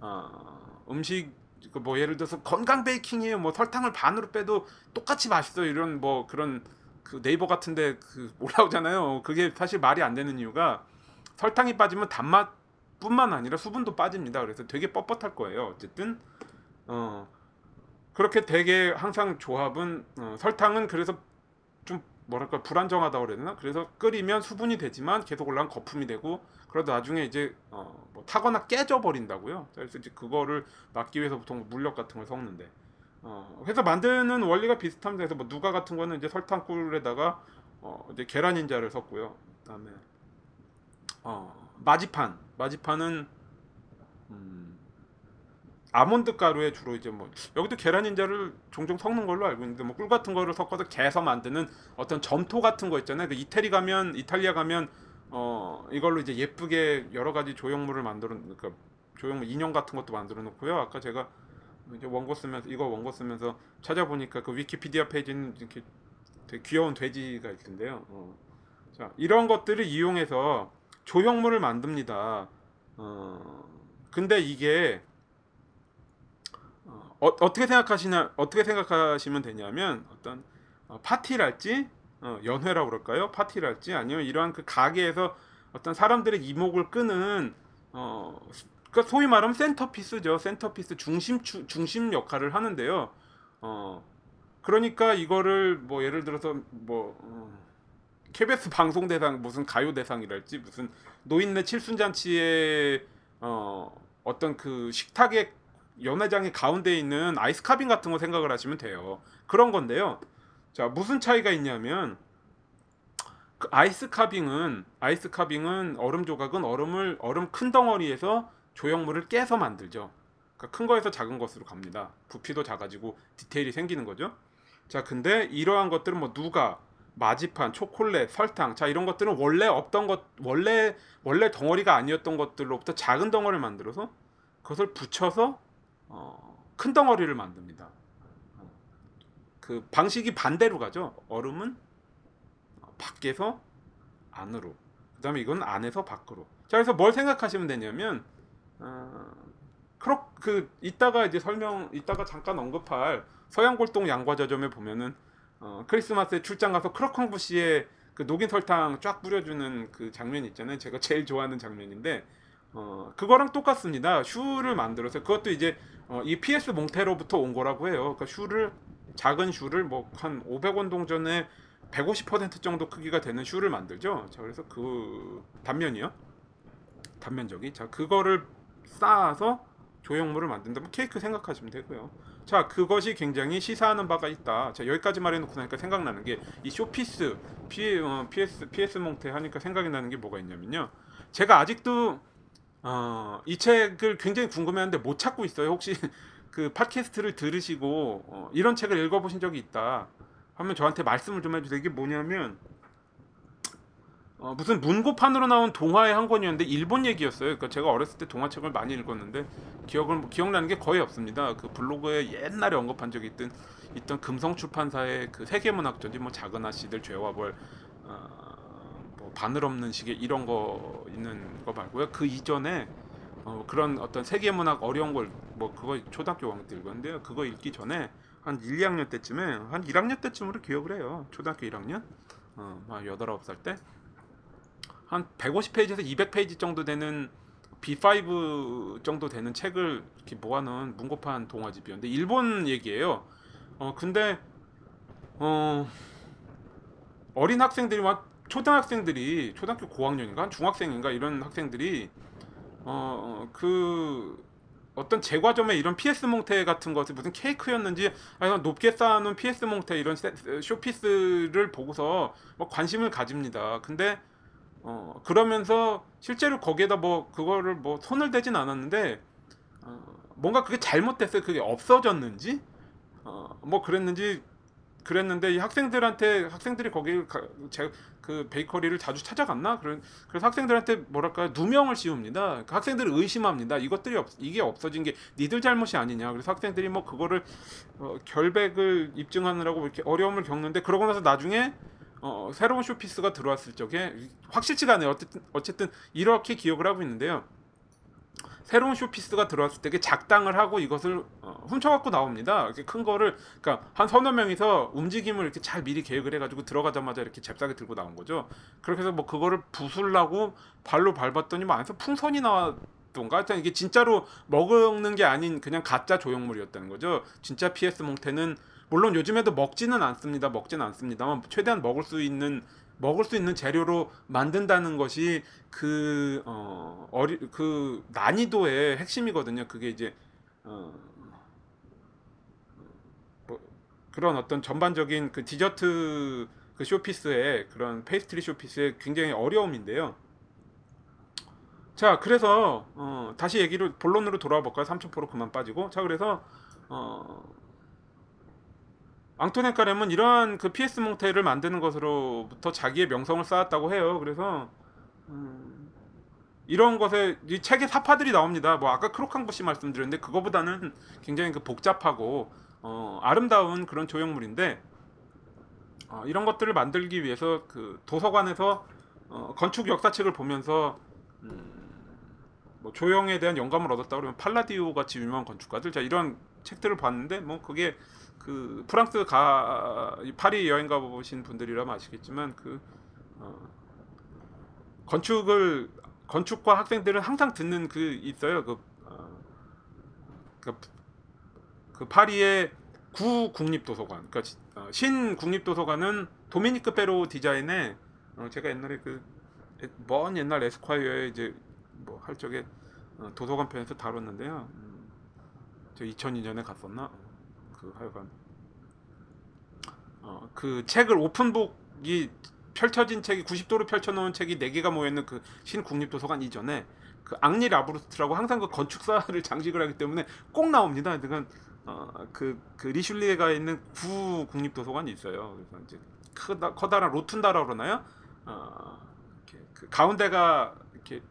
Speaker 1: 어, 음식 그뭐 예를 들어서 건강 베이킹이에요. 뭐 설탕을 반으로 빼도 똑같이 맛있어 이런 뭐 그런 그 네이버 같은데 그 올라오잖아요. 그게 사실 말이 안 되는 이유가 설탕이 빠지면 단맛 뿐만 아니라 수분도 빠집니다. 그래서 되게 뻣뻣할 거예요. 어쨌든 어 그렇게 되게 항상 조합은 어, 설탕은 그래서 좀 뭐랄까 불안정하다고 그래야 되나? 그래서 끓이면 수분이 되지만 계속 올라간 거품이 되고 그러다 나중에 이제 어, 뭐 타거나 깨져 버린다고요. 그래서 이제 그거를 막기 위해서 보통 물엿 같은 걸 섞는데 어, 그래서 만드는 원리가 비슷합니다. 그래서 뭐 누가 같은 거는 이제 설탕꿀에다가 어, 이제 계란 인자를 섞고요. 그다음에 어, 마지판 마지판은 음, 아몬드 가루에 주로 이제 뭐 여기도 계란 인자를 종종 섞는 걸로 알고 있는데 뭐 꿀 같은 거를 섞어서 개서 만드는 어떤 점토 같은 거 있잖아요. 그 이태리 가면 이탈리아 가면 어 이걸로 이제 예쁘게 여러 가지 조형물을 만들어 그러니까 조형물 인형 같은 것도 만들어 놓고요. 아까 제가 이제 원고 쓰면서 이거 원고 쓰면서 찾아보니까 그 위키피디아 페이지는 이렇게 되게 귀여운 돼지가 있던데요. 어. 자 이런 것들을 이용해서 조형물을 만듭니다. 어 근데 이게 어, 어, 어떻게 생각하시냐 어떻게 생각하시면 되냐면 어떤 어, 파티랄지 어, 연회라고 그럴까요? 파티랄지 아니면 이러한 그 가게에서 어떤 사람들의 이목을 끄는 어 그러니까 소위 말하면 센터피스죠. 센터피스 중심 추, 중심 역할을 하는데요. 어 그러니까 이거를 뭐 예를 들어서 뭐 어, KBS 방송 대상 무슨 가요 대상이랄지 무슨 노인네 칠순잔치에 어 어떤 그 식탁의 연회장의 가운데 있는 ice carving 같은 거 생각을 하시면 돼요. 그런 건데요. 자, 무슨 차이가 있냐면 그 ice carving은 ice carving은 얼음 조각은 얼음을 얼음 큰 덩어리에서 조형물을 깨서 만들죠. 그러니까 큰 거에서 작은 것으로 갑니다. 부피도 작아지고 디테일이 생기는 거죠. 자, 근데 이러한 것들은 뭐 누가 marzipan, 초콜릿, 설탕, 자 이런 것들은 원래 없던 것, 원래 원래 덩어리가 아니었던 것들로부터 작은 덩어리를 만들어서 그것을 붙여서 어, 큰 덩어리를 만듭니다. 그 방식이 반대로 가죠. 얼음은 밖에서 안으로. 그다음에 이건 안에서 밖으로. 자 그래서 뭘 생각하시면 되냐면 어, 크로 그 이따가 이제 설명 이따가 잠깐 언급할 서양골동 양과자점에 보면은 어, 크리스마스에 출장 가서 크로콩부 씨의 그 녹인 설탕 쫙 뿌려주는 그 장면 있잖아요. 제가 제일 좋아하는 장면인데 어, 그거랑 똑같습니다. 슈를 만들어서 그것도 이제 어, 이 PS 몽테로부터 온 거라고 해요. 그러니까 슈를 작은 슈를 뭐 한 500원 동전에 150% 정도 크기가 되는 슈를 만들죠. 자, 그래서 그 단면이요. 단면적이. 자, 그거를 쌓아서 조형물을 만든다 면 케이크 생각하시면 되고요. 자, 그것이 굉장히 시사하는 바가 있다. 자, 여기까지 말해놓고 나니까 생각나는 게 이 showpiece, P, 어, PS, PS 몽테 하니까 생각이 나는 게 뭐가 있냐면요. 제가 아직도 어, 이 책을 굉장히 궁금해하는데 못 찾고 있어요. 혹시 [LAUGHS] 그 팟캐스트를 들으시고 어, 이런 책을 읽어보신 적이 있다 하면 저한테 말씀을 좀 해주세요. 이게 뭐냐면 어, 무슨 문고판으로 나온 동화의 한 권이었는데 일본 얘기였어요. 그러니까 제가 어렸을 때 동화책을 많이 읽었는데 기억을 기억나는 게 거의 없습니다. 그 블로그에 옛날에 언급한 적이 있던 있던 금성 출판사의 그 세계문학전지 뭐 작은 아씨들 죄와 벌 어, 뭐 바늘 없는 시계 이런 거 있는 거 말고요. 그 이전에 어, 그런 어떤 세계문학 어려운 걸 뭐 그거 초등학교 5학년 때 읽었는데요. 그거 읽기 전에 한 1, 2학년 때쯤에 한 1학년 때쯤으로 기억을 해요. 초등학교 1학년 어, 막 8, 9살 때 한 150페이지에서 200페이지 정도 되는 B5 정도 되는 책을 이렇게 모아놓은 문고판 동화집이었는데 일본 얘기예요. 어 근데 어 어린 학생들이 막 초등학생들이 초등학교 고학년인가 한 중학생인가 이런 학생들이 어 그 어떤 제과점에 이런 PS 몽테 같은 것이 무슨 케이크였는지 아니면 높게 쌓아놓은 PS 몽테 이런 세- 쇼피스를 보고서 뭐 관심을 가집니다. 근데 어 그러면서 실제로 거기에다 뭐 그거를 뭐 손을 대진 않았는데 어, 뭔가 그게 잘못됐어요. 그게 없어졌는지 어 뭐 그랬는지 그랬는데 이 학생들한테 학생들이 거기 가, 제, 그 베이커리를 자주 찾아갔나? 그런 그래서 학생들한테 뭐랄까 누명을 씌웁니다. 그 학생들을 의심합니다. 이것들이 없, 이게 없어진 게 니들 잘못이 아니냐. 그래서 학생들이 뭐 그거를 어, 결백을 입증하느라고 이렇게 어려움을 겪는데 그러고 나서 나중에 어, 새로운 쇼피스가 들어왔을 적에 확실치가 않아요. 어쨌든 어쨌든 이렇게 기억을 하고 있는데요. 새로운 쇼피스가 들어왔을 때 작당을 하고 이것을 어, 훔쳐갖고 나옵니다. 이렇게 큰 거를 그러니까 한 서너 명이서 움직임을 이렇게 잘 미리 계획을 해가지고 들어가자마자 이렇게 잽싸게 들고 나온 거죠. 그렇게 해서 뭐 그거를 부술라고 발로 밟았더니 뭐 안에서 풍선이 나왔던가 하여튼 이게 진짜로 먹는 게 아닌 그냥 가짜 조형물이었다는 거죠. 진짜 PS 몽테는 물론 요즘에도 먹지는 않습니다. 먹지는 않습니다만 최대한 먹을 수 있는 먹을 수 있는 재료로 만든다는 것이 그 어, 어리 그 난이도의 핵심이거든요. 그게 이제 어, 뭐 그런 어떤 전반적인 그 디저트 그 showpiece의 그런 페이스트리 showpiece의 굉장히 어려움인데요. 자, 그래서 어, 다시 얘기를 본론으로 돌아와 볼까요? 3,000% 그만 빠지고. 자, 그래서 어, 앙토네 까렘은 이러한 그 PS 몽테를 만드는 것으로부터 자기의 명성을 쌓았다고 해요. 그래서 음, 이런 것에 이 책에 사파들이 나옵니다. 뭐 아까 크로캉부시 말씀드렸는데 그거보다는 굉장히 그 복잡하고 어, 아름다운 그런 조형물인데 어, 이런 것들을 만들기 위해서 그 도서관에서 어, 건축 역사책을 보면서 음, 뭐 조형에 대한 영감을 얻었다 그러면 팔라디오 같이 유명한 건축가들 자 이런 책들을 봤는데 뭐 그게 그 프랑스 가 파리 여행 가 보신 분들이라면 아시겠지만 그 어, 건축을 건축과 학생들은 항상 듣는 그 있어요 그, 어, 그, 그 파리의 구 국립도서관 그러니까 어, 신 국립도서관은 도미니크 페로 디자인의 어, 제가 옛날에 그 먼 옛날 에스콰이어에 이제 뭐 할 적에 어, 도서관 편에서 다뤘는데요. 음, 저 2002년에 갔었나? 그 하여간 어, 그 책을 open book이 펼쳐진 책이 90도로 펼쳐놓은 책이 4개가 모여있는 그 신국립도서관 이전에 그 앙리 라브루스트라고 항상 그 건축사를 [LAUGHS] 장식을 하기 때문에 꼭 나옵니다. 그러니까 어, 그, 그 리슐리에가 있는 구 국립도서관이 있어요. 그래서 이제 크다, 커다란 rotunda라 그러나요? 어, 이렇게 그 가운데가 이렇게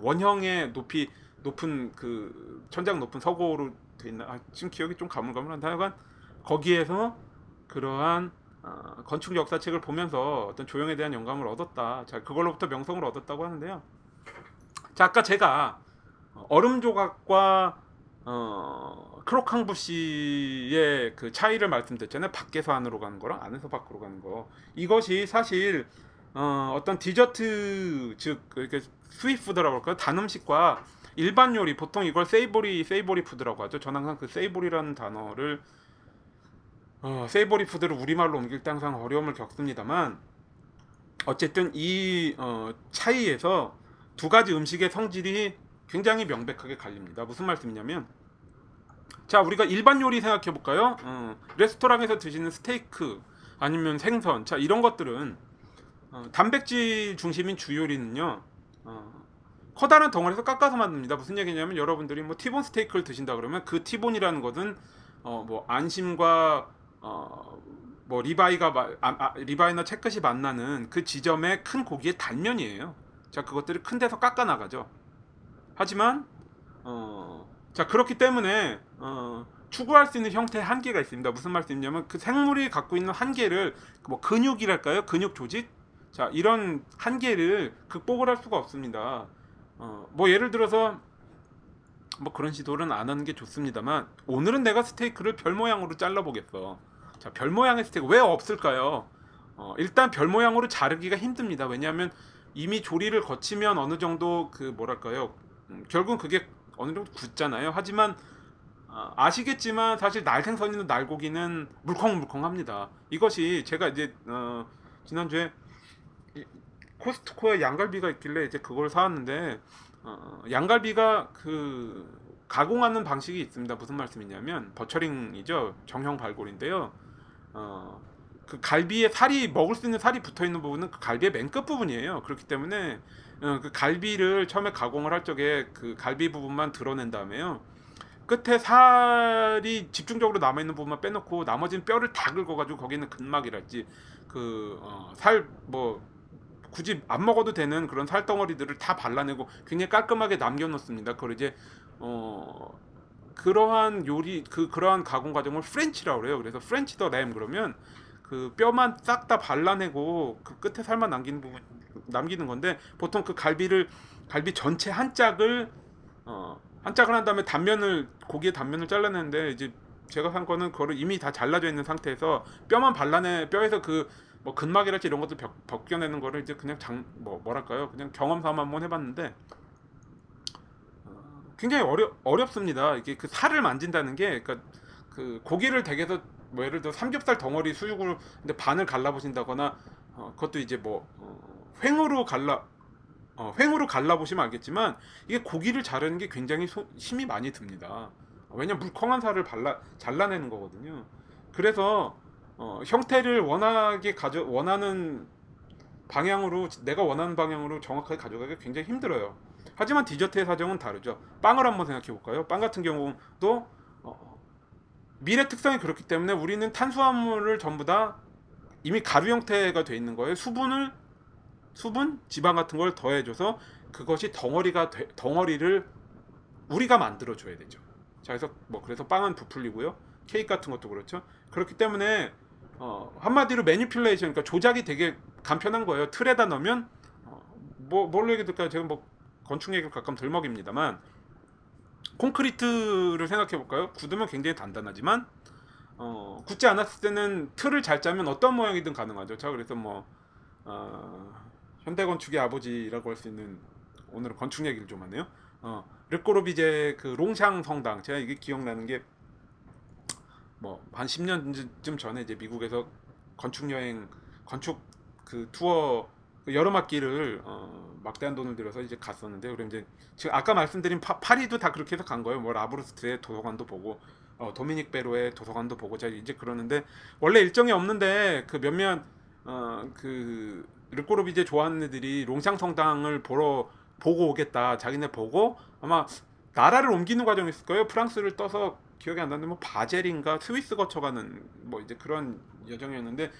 Speaker 1: 원형의 높이 높은 그 천장 높은 서고로 돼 있나? 아, 지금 기억이 좀 가물가물한데 하여간 거기에서 그러한 어, 건축 역사책을 보면서 어떤 조형에 대한 영감을 얻었다. 자, 그걸로부터 명성을 얻었다고 하는데요. 자, 아까 제가 얼음 조각과 어, croquembouche의 그 차이를 말씀드렸잖아요. 밖에서 안으로 가는 거랑 안에서 밖으로 가는 거. 이것이 사실 어, 어떤 디저트 즉 이렇게 sweet food라고 할까요? 단 음식과 일반 요리 보통 이걸 savory savory food라고 하죠. 저는 항상 그 savory라는 단어를 어, 세이보리 푸드를 우리말로 옮길 때 항상 어려움을 겪습니다만 어쨌든 이 어, 차이에서 두 가지 음식의 성질이 굉장히 명백하게 갈립니다. 무슨 말씀이냐면 자 우리가 일반 요리 생각해 볼까요? 어, 레스토랑에서 드시는 스테이크 아니면 생선 자 이런 것들은 어, 단백질 중심인 주요리는요 어, 커다란 덩어리에서 깎아서 만듭니다. 무슨 얘기냐면 여러분들이 뭐 티본 스테이크를 드신다 그러면 그 티본이라는 것은 어, 뭐 안심과 어, 뭐 리바이가 마, 아, 아, 리바이나 채끝이 만나는 그 지점의 큰 고기의 단면이에요. 자 그것들을 큰 데서 깎아 나가죠. 하지만 어, 자 그렇기 때문에 어, 추구할 수 있는 형태의 한계가 있습니다. 무슨 말씀이냐면 그 생물이 갖고 있는 한계를 뭐 근육이랄까요? 근육 조직? 자 이런 한계를 극복을 할 수가 없습니다. 어, 뭐 예를 들어서 뭐 그런 시도는 안 하는 게 좋습니다만 오늘은 내가 스테이크를 별 모양으로 잘라 보겠어. 자, 별 모양의 스테이크 왜 없을까요? 어, 일단 별 모양으로 자르기가 힘듭니다. 왜냐하면 이미 조리를 거치면 어느 정도 그 뭐랄까요? 음, 결국은 그게 어느 정도 굳잖아요. 하지만 아, 아시겠지만 사실 날생선 있는 날고기는 물컹물컹합니다. 이것이 제가 이제 어, 지난주에 코스트코에 양갈비가 있길래 이제 그걸 사왔는데 어, 양갈비가 그 가공하는 방식이 있습니다. 무슨 말씀이냐면 버처링이죠. 정형 발골인데요. 어, 그 갈비에 살이 먹을 수 있는 살이 붙어 있는 부분은 그 갈비의 맨 끝 부분이에요. 그렇기 때문에 어, 그 갈비를 처음에 가공을 할 적에 그 갈비 부분만 드러낸 다음에요. 끝에 살이 집중적으로 남아 있는 부분만 빼놓고 나머지는 뼈를 다 긁어가지고 거기 있는 근막이랄지 그 뭐 굳이 안 먹어도 되는 그런 살덩어리들을 다 발라내고 굉장히 깔끔하게 남겨놓습니다. 그걸 이제 어 그러한 요리 그 그러한 가공 과정을 french라고 그래요. 그래서 french the lamb 그러면 그 뼈만 싹 다 발라내고 그 끝에 살만 남기는 부분 남기는 건데 보통 그 갈비를 갈비 전체 한 짝을 어, 한 짝을 한 다음에 단면을 고기의 단면을 잘라내는데 이제 제가 산 거는 그거를 이미 다 잘라져 있는 상태에서 뼈만 발라내 뼈에서 그 뭐 근막이랄지 이런 것들 벗- 벗겨내는 거를 이제 그냥 장 뭐 뭐랄까요 그냥 경험 삼아 한번 해봤는데 어, 굉장히 어려 어렵습니다 이게 그 살을 만진다는 게 그러니까 그 고기를 댁에서 뭐 예를 들어 삼겹살 덩어리 수육으로 근데 반을 갈라보신다거나 어, 그것도 이제 뭐 어, 횡으로 갈라 어, 횡으로 갈라보시면 알겠지만 이게 고기를 자르는 게 굉장히 소- 힘이 많이 듭니다. 왜냐 면 물컹한 살을 발라 잘라내는 거거든요. 그래서 어, 형태를 원하게 가져 원하는 방향으로 내가 원하는 방향으로 정확하게 가져가기가 굉장히 힘들어요. 하지만 디저트의 사정은 다르죠. 빵을 한번 생각해 볼까요? 빵 같은 경우도 어, 밀의 특성이 그렇기 때문에 우리는 탄수화물을 전부 다 이미 가루 형태가 돼 있는 거예요. 수분을 수분, 지방 같은 걸 더해줘서 그것이 덩어리가 돼- 덩어리를 우리가 만들어 줘야 되죠. 자, 그래서 뭐 그래서 빵은 부풀리고요. 케이크 같은 것도 그렇죠. 그렇기 때문에 어, 한마디로 매니플레이션, 그러니까 조작이 되게 간편한 거예요. 틀에다 넣으면 어, 뭐 뭘로 얘기 될까요? 제가 뭐 건축 얘기를 가끔 들먹입니다만 콘크리트를 생각해 볼까요? 굳으면 굉장히 단단하지만 어, 굳지 않았을 때는 틀을 잘 짜면 어떤 모양이든 가능하죠. 자, 그래서 뭐 어, 현대 건축의 아버지라고 할 수 있는 오늘은 건축 얘기를 좀 하네요. 어, 르꼬르비제 그 롱샹 성당 제가 이게 기억나는 게 뭐 한 10년쯤 전에 이제 미국에서 건축 여행 건축 그 투어 그 여름 학기를 어, 막대한 돈을 들여서 이제 갔었는데 그럼 이제 지금 아까 말씀드린 파, 파리도 다 그렇게 해서 간 거예요. 뭐 라브루스트의 도서관도 보고 어, 도미닉 베로의 도서관도 보고 제가 이제 그러는데 원래 일정이 없는데 그 몇몇 어 그 르꼬르비제 좋아하는 애들이 롱샹 성당을 보러 보고 오겠다. 자기네 보고 아마 나라를 옮기는 과정이 있을 거예요. 프랑스를 떠서 기억이 안 나는데 뭐 바젤인가 스위스 거쳐가는 뭐 이제 그런 여정이었는데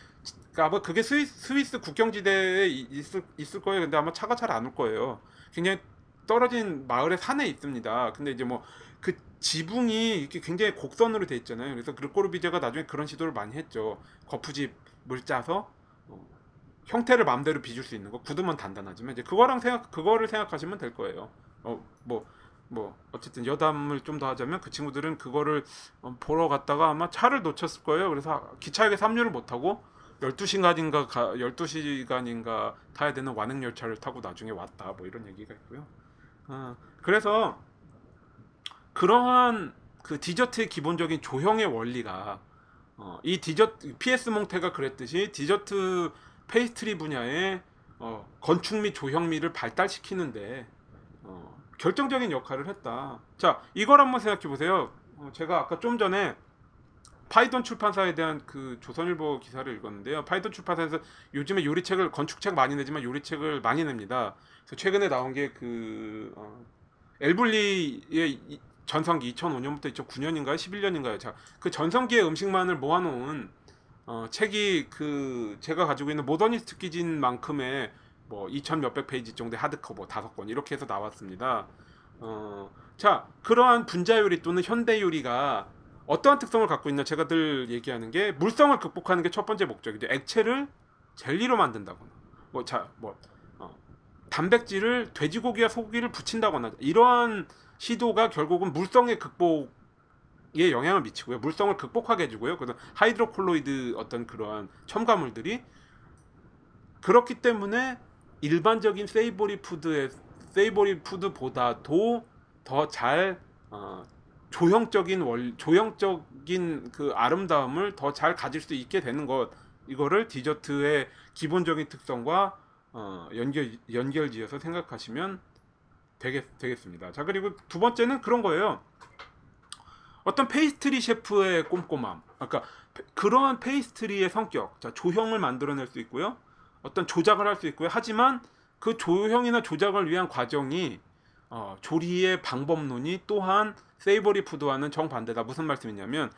Speaker 1: 그러니까 아마 그게 스위스, 스위스 국경지대에 이- 있을, 있을 거예요. 근데 아마 차가 잘 안 올 거예요. 굉장히 떨어진 마을의 산에 있습니다. 근데 이제 뭐 그 지붕이 이렇게 굉장히 곡선으로 돼 있잖아요. 그래서 그르꼬르비제가 나중에 그런 시도를 많이 했죠. 거푸집을 짜서 어, 형태를 마음대로 빚을 수 있는 거. 굳으면 단단하지만 이제 그거랑 생각 그거를 생각하시면 될 거예요. 어뭐 뭐 어쨌든 여담을 좀 더 하자면 그 친구들은 그거를 어, 보러 갔다가 아마 차를 놓쳤을 거예요. 그래서 기차역에 합류를 못 하고 12시간인가 가, 12시간인가 타야 되는 완행 열차를 타고 나중에 왔다. 뭐 이런 얘기가 있고요. 아, 그래서 그러한 그 디저트의 기본적인 조형의 원리가 어, 이 디저트 PS 몽테가 그랬듯이 디저트 페이스트리 분야의 어, 건축 및 조형미를 발달시키는데 어, 결정적인 역할을 했다. 자, 이걸 한번 생각해 보세요. 어, 제가 아까 좀 전에 파이돈 출판사에 대한 그 조선일보 기사를 읽었는데요. 파이돈 출판사에서 요즘에 요리책을 건축책 많이 내지만 요리책을 많이 냅니다. 그래서 최근에 나온 게 그 어, 엘불리의 이- 전성기 2005년부터 2009년인가요? 11년인가요? 자, 그 전성기의 음식만을 모아놓은 어, 책이 그 제가 가지고 있는 Modernist Cuisine만큼의 뭐 2천 몇백 페이지 정도의 하드커버 다섯 권 이렇게 해서 나왔습니다. 어, 자, 그러한 분자 요리 또는 현대 요리가 어떠한 특성을 갖고 있나 제가 늘 얘기하는 게 물성을 극복하는 게 첫 번째 목적이죠. 액체를 젤리로 만든다거나 뭐 자 뭐 어, 단백질을 돼지고기와 소고기를 붙인다거나 이러한 시도가 결국은 물성의 극복 에 영향을 미치고요. 물성을 극복하게 해주고요. 그래서 hydrocolloid 어떤 그러한 첨가물들이 그렇기 때문에 일반적인 savory food의 savory food보다도 더 잘 어, 조형적인 월 조형적인 그 아름다움을 더 잘 가질 수 있게 되는 것 이거를 디저트의 기본적인 특성과 어, 연결 연결지어서 생각하시면 되겠 되겠습니다. 자 그리고 두 번째는 그런 거예요. 어떤 페이스트리 셰프의 꼼꼼함. 아까 페- 그러한 페이스트리의 성격. 자 조형을 만들어낼 수 있고요. 어떤 조작을 할 수 있고요. 하지만 그 조형이나 조작을 위한 과정이 어, 조리의 방법론이 또한 savory food와는 정반대다. 무슨 말씀이냐면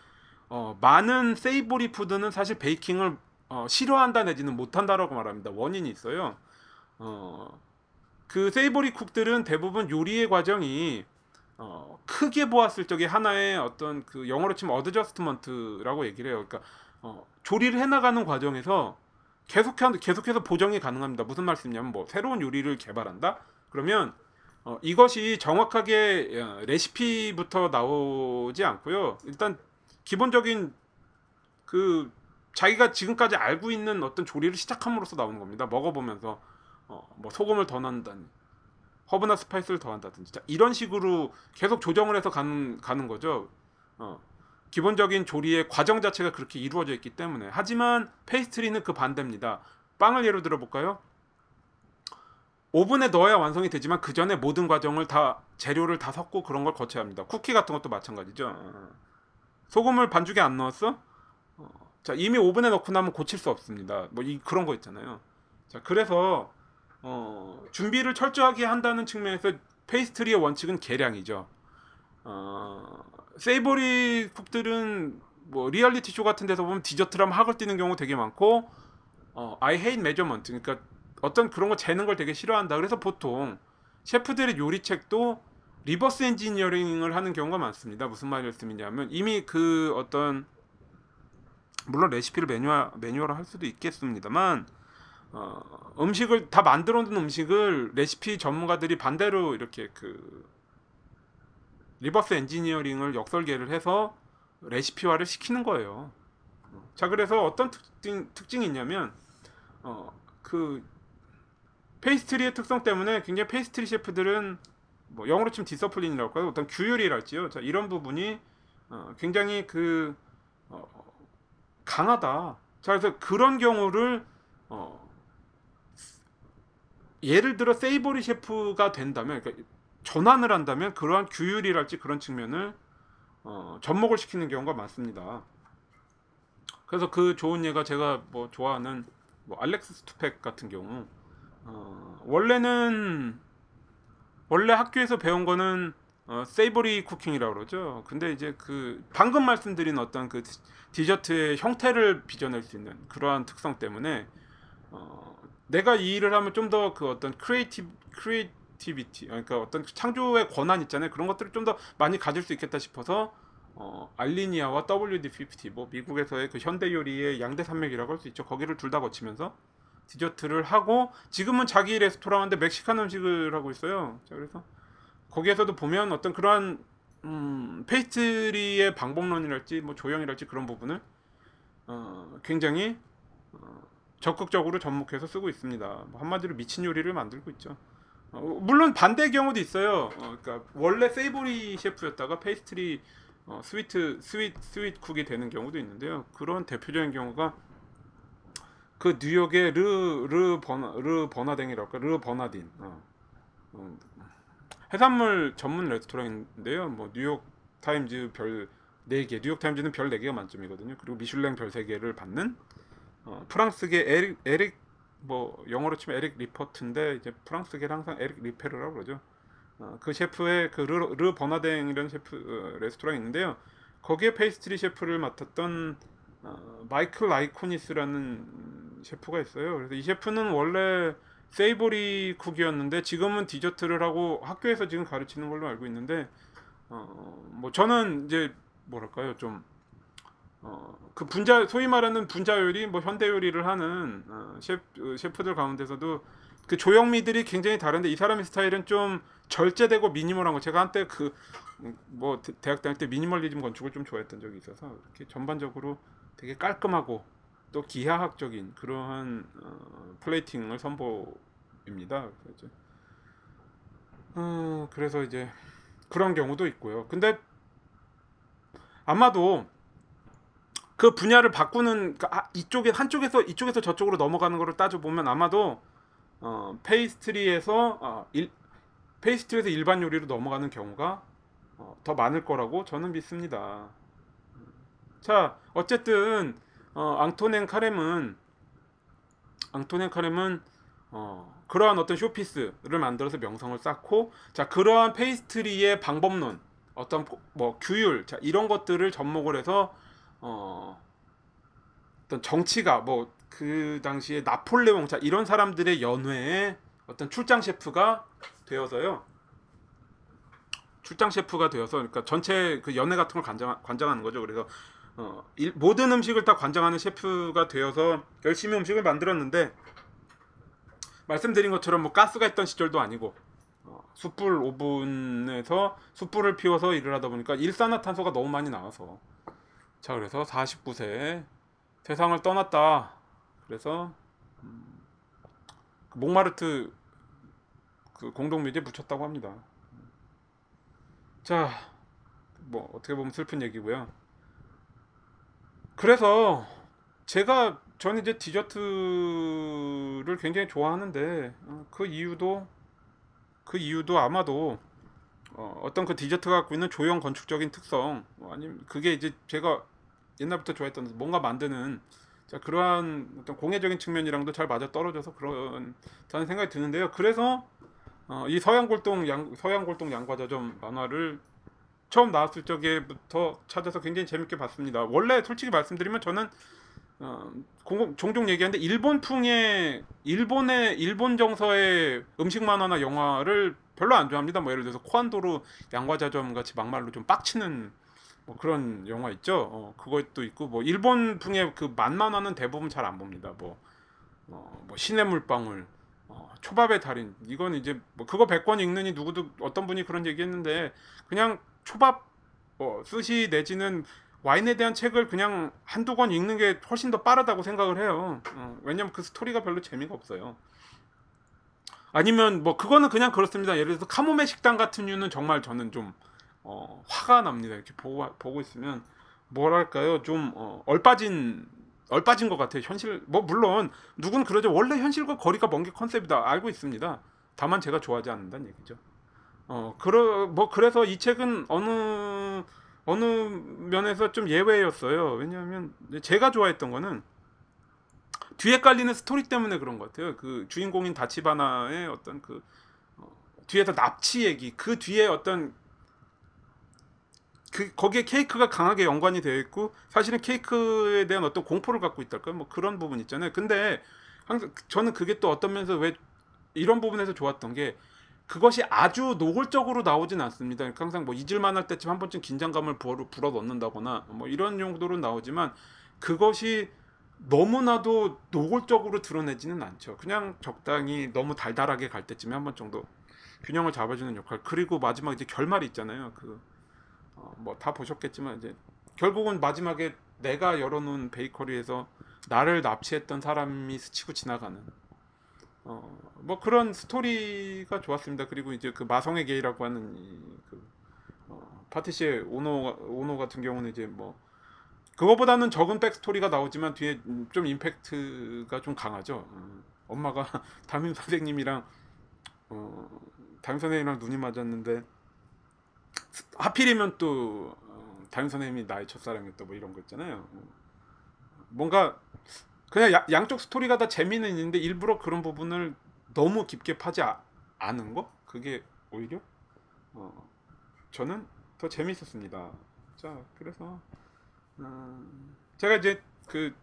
Speaker 1: 어, 많은 savory food는 사실 베이킹을 어, 싫어한다 내지는 못한다라고 말합니다. 원인이 있어요. 어, 그 savory cook들은 대부분 요리의 과정이 어, 크게 보았을 적에 하나의 어떤 그 영어로 치면 adjustment라고 얘기를 해요. 그러니까 어, 조리를 해나가는 과정에서 계속해서 계속해서 보정이 가능합니다. 무슨 말씀이냐면 뭐 새로운 요리를 개발한다. 그러면 어, 이것이 정확하게 어, 레시피부터 나오지 않고요. 일단 기본적인 그 자기가 지금까지 알고 있는 어떤 조리를 시작함으로써 나오는 겁니다. 먹어보면서 어, 뭐 소금을 더 넣는다든지 허브나 spice를 더한다든지 자, 이런 식으로 계속 조정을 해서 가는 가는 거죠. 어, 기본적인 조리의 과정 자체가 그렇게 이루어져 있기 때문에 하지만 페이스트리는 그 반대입니다. 빵을 예로 들어 볼까요? 오븐에 넣어야 완성이 되지만 그 전에 모든 과정을 다 재료를 다 섞고 그런 걸 거쳐야 합니다. 쿠키 같은 것도 마찬가지죠. 어. 소금을 반죽에 안 넣었어? 어, 자 이미 오븐에 넣고 나면 고칠 수 없습니다. 뭐 이 그런 거 있잖아요. 자 그래서 어, 준비를 철저하게 한다는 측면에서 페이스트리의 원칙은 계량이죠. 어, savory cook들은 뭐 reality show 같은 데서 보면 디저트라면 학을 떼는 경우 되게 많고 어, I hate measurement 그러니까 어떤 그런 거 재는 걸 되게 싫어한다. 그래서 보통 셰프들의 요리책도 reverse engineering을 하는 경우가 많습니다. 무슨 말씀이냐면 이미 그 어떤 물론 레시피를 매뉴얼 매뉴얼화 할 수도 있겠습니다만 어, 음식을 다 만들어 놓은 음식을 레시피 전문가들이 반대로 이렇게 그 reverse engineering을 역설계를 해서 레시피화를 시키는 거예요. 자 그래서 어떤 특징 특징이 있냐면 어, 그 페이스트리의 특성 때문에 굉장히 페이스트리 셰프들은 뭐 영어로 치면 discipline이라고 할까요? 어떤 규율이랄지요. 자 이런 부분이 어, 굉장히 그 어, 강하다. 자 그래서 그런 경우를 어, 예를 들어 savory 셰프가 된다면 그러니까 전환을 한다면 그러한 규율이랄지 그런 측면을 어, 접목을 시키는 경우가 많습니다. 그래서 그 좋은 예가 제가 뭐 좋아하는 뭐 알렉스 스투팩 같은 경우 어, 원래는 원래 학교에서 배운 거는 어, savory cooking이라고 그러죠. 근데 이제 그 방금 말씀드린 어떤 그 디- 디저트의 형태를 빚어낼 수 있는 그러한 특성 때문에 어, 내가 이 일을 하면 좀 더 그 어떤 creati- creativity 그러니까 어떤 창조의 권한 있잖아요. 그런 것들을 좀 더 많이 가질 수 있겠다 싶어서 어, 알리니아와 WD50 뭐 미국에서의 그 현대 요리의 양대 산맥이라고 할 수 있죠. 거기를 둘 다 거치면서 디저트를 하고 지금은 자기 레스토랑인데 멕시칸 음식을 하고 있어요. 자 그래서 거기에서도 보면 어떤 그러한 음, 페이스트리의 방법론이랄지 뭐 조형이랄지 그런 부분을 어, 굉장히 어, 적극적으로 접목해서 쓰고 있습니다. 뭐 한마디로 미친 요리를 만들고 있죠. 어, 물론 반대의 경우도 있어요. 어, 그러니까 원래 savory 셰프였다가 페이스트리 어, 스위트 스윗 스윗 쿡이 되는 경우도 있는데요. 그런 대표적인 경우가 그 뉴욕의 르 르 버나 르 버나댕이랄까 르 버나딘 어. 어, 해산물 전문 레스토랑인데요. 뭐 뉴욕 타임즈 별 4개, 뉴욕 타임즈는 별 4개가 만점이거든요. 그리고 미슐랭 별 3개를 받는 어, 프랑스계 에릭 에릭 뭐 영어로 치면 에릭 리퍼트인데 이제 프랑스계는 항상 에릭 리페르라고 그러죠. 어, 그 셰프의 그 르, 르 버나댕이라는 셰프 어, 레스토랑이 있는데요. 거기에 페이스트리 셰프를 맡았던 어, 마이클 라이스코니스라는 셰프가 있어요. 그래서 이 셰프는 원래 savory cook이었는데 지금은 디저트를 하고 학교에서 지금 가르치는 걸로 알고 있는데 어, 뭐 저는 이제 뭐랄까요 좀 어, 그 분자 소위 말하는 분자 요리 뭐 현대 요리를 하는 어, 셰프, 셰프들 가운데서도 그 조형미들이 굉장히 다른데 이 사람의 스타일은 좀 절제되고 미니멀한 거 제가 한때 그 뭐 대학 다닐 때 미니멀리즘 건축을 좀 좋아했던 적이 있어서 이렇게 전반적으로 되게 깔끔하고 또 기하학적인 그러한 어, 플레이팅을 선보입니다. 그래서 이제, 어, 그래서 이제 그런 경우도 있고요. 근데 아마도 그 분야를 바꾸는 그 아, 이쪽에 한쪽에서 이쪽에서 저쪽으로 넘어가는 거를 따져 보면 아마도 어, 페이스트리에서 어, 일, 페이스트리에서 일반 요리로 넘어가는 경우가 어, 더 많을 거라고 저는 믿습니다. 자, 어쨌든 어, 앙토넨 카렘은 앙토넨 카렘은 어, 그러한 어떤 showpiece를 만들어서 명성을 쌓고 자 그러한 페이스트리의 방법론 어떤 포- 뭐 규율 자 이런 것들을 접목을 해서 어 어떤 정치가 뭐 그 당시에 나폴레옹 자 이런 사람들의 연회에 어떤 출장 셰프가 되어서요. 출장 셰프가 되어서 그러니까 전체 그 연회 같은 걸 관장 관장하는 거죠. 그래서 어, 일- 모든 음식을 다 관장하는 셰프가 되어서 열심히 음식을 만들었는데 말씀드린 것처럼 뭐 가스가 있던 시절도 아니고 어, 숯불 오븐에서 숯불을 피워서 일을 하다 보니까 일산화탄소가 너무 많이 나와서 자 그래서 49세 세상을 떠났다. 그래서 음, 그 몽마르트 그 공동묘지에 묻혔다고 합니다. 자, 뭐 어떻게 보면 슬픈 얘기고요. 그래서 제가 저는 이제 디저트를 굉장히 좋아하는데 어, 그 이유도 그 이유도 아마도 어, 어떤 그 디저트가 갖고 있는 조형 건축적인 특성 뭐 아니면 그게 이제 제가 옛날부터 좋아했던 뭔가 만드는 자 그러한 어떤 공예적인 측면이랑도 잘 맞아 떨어져서 그런 다는 생각이 드는데요. 그래서 어, 이 서양골동 양 서양골동 양과자점 만화를 처음 나왔을 적에부터 찾아서 굉장히 재밌게 봤습니다. 원래 솔직히 말씀드리면 저는 어, 공- 종종 얘기하는데 일본풍의 일본의 일본 정서의 음식 만화나 영화를 별로 안 좋아합니다. 뭐 예를 들어서 코안도르 양과자점 같이 막말로 좀 빡치는 뭐 그런 영화 있죠. 어, 그것도 있고 뭐 일본풍의 그 만만화는 대부분 잘 안 봅니다. 뭐, 어, 뭐 신의 물방울, 어, 초밥의 달인 이건 이제 뭐 그거 100권 읽느니 누구도 어떤 분이 그런 얘기했는데 그냥 초밥 어, 스시 내지는 와인에 대한 책을 그냥 한두 권 읽는 게 훨씬 더 빠르다고 생각을 해요. 어, 왜냐면 그 스토리가 별로 재미가 없어요. 아니면 뭐 그거는 그냥 그렇습니다. 예를 들어서 카모메 식당 같은 류는 정말 저는 좀 어, 화가 납니다. 이렇게 보고 보고 있으면 뭐랄까요 좀 어, 얼빠진 얼빠진 것 같아요. 현실 뭐 물론 누군 그러죠. 원래 현실과 거리가 먼 게 컨셉이다 알고 있습니다. 다만 제가 좋아하지 않는다는 얘기죠. 어 그러 뭐 그래서 이 책은 어느 어느 면에서 좀 예외였어요. 왜냐하면 제가 좋아했던 거는 뒤에 깔리는 스토리 때문에 그런 것 같아요. 그 주인공인 다치바나의 어떤 그 어, 뒤에서 납치 얘기, 그 뒤에 어떤 그 거기에 케이크가 강하게 연관이 되어 있고 사실은 케이크에 대한 어떤 공포를 갖고 있달까요? 뭐 그런 부분 있잖아요. 근데 항상 저는 그게 또 어떤 면에서 왜 이런 부분에서 좋았던 게 그것이 아주 노골적으로 나오진 않습니다. 그러니까 항상 뭐 잊을만 할 때쯤 한 번쯤 긴장감을 불어, 불어 넣는다거나 뭐 이런 용도로 나오지만 그것이 너무나도 노골적으로 드러내지는 않죠. 그냥 적당히 너무 달달하게 갈 때쯤에 한 번 정도 균형을 잡아주는 역할. 그리고 마지막 이제 결말이 있잖아요. 그 뭐다 보셨겠지만 이제 결국은 마지막에 내가 열어놓은 베이커리에서 나를 납치했던 사람이 스치고 지나가는 어 뭐 그런 스토리가 좋았습니다. 그리고 이제 그 마성의 게이라고 하는 이그 어, 파티시에 오노 오노 같은 경우는 이제 뭐 그거보다는 적은 백스토리가 나오지만 뒤에 음, 좀 임팩트가 좀 강하죠. 음, 엄마가 [LAUGHS] 담임 선생님이랑 어, 담임 선생님이랑 눈이 맞았는데 하필이면 또 어, 담임 선생님이 나의 첫사랑이었다 뭐 이런 거 있잖아요. 뭔가 그냥 야- 양쪽 스토리가 다 재미는 있는데 일부러 그런 부분을 너무 깊게 파지 아- 않은 거 그게 오히려 어, 저는 더 재밌었습니다. 자 그래서 음, 제가 이제 그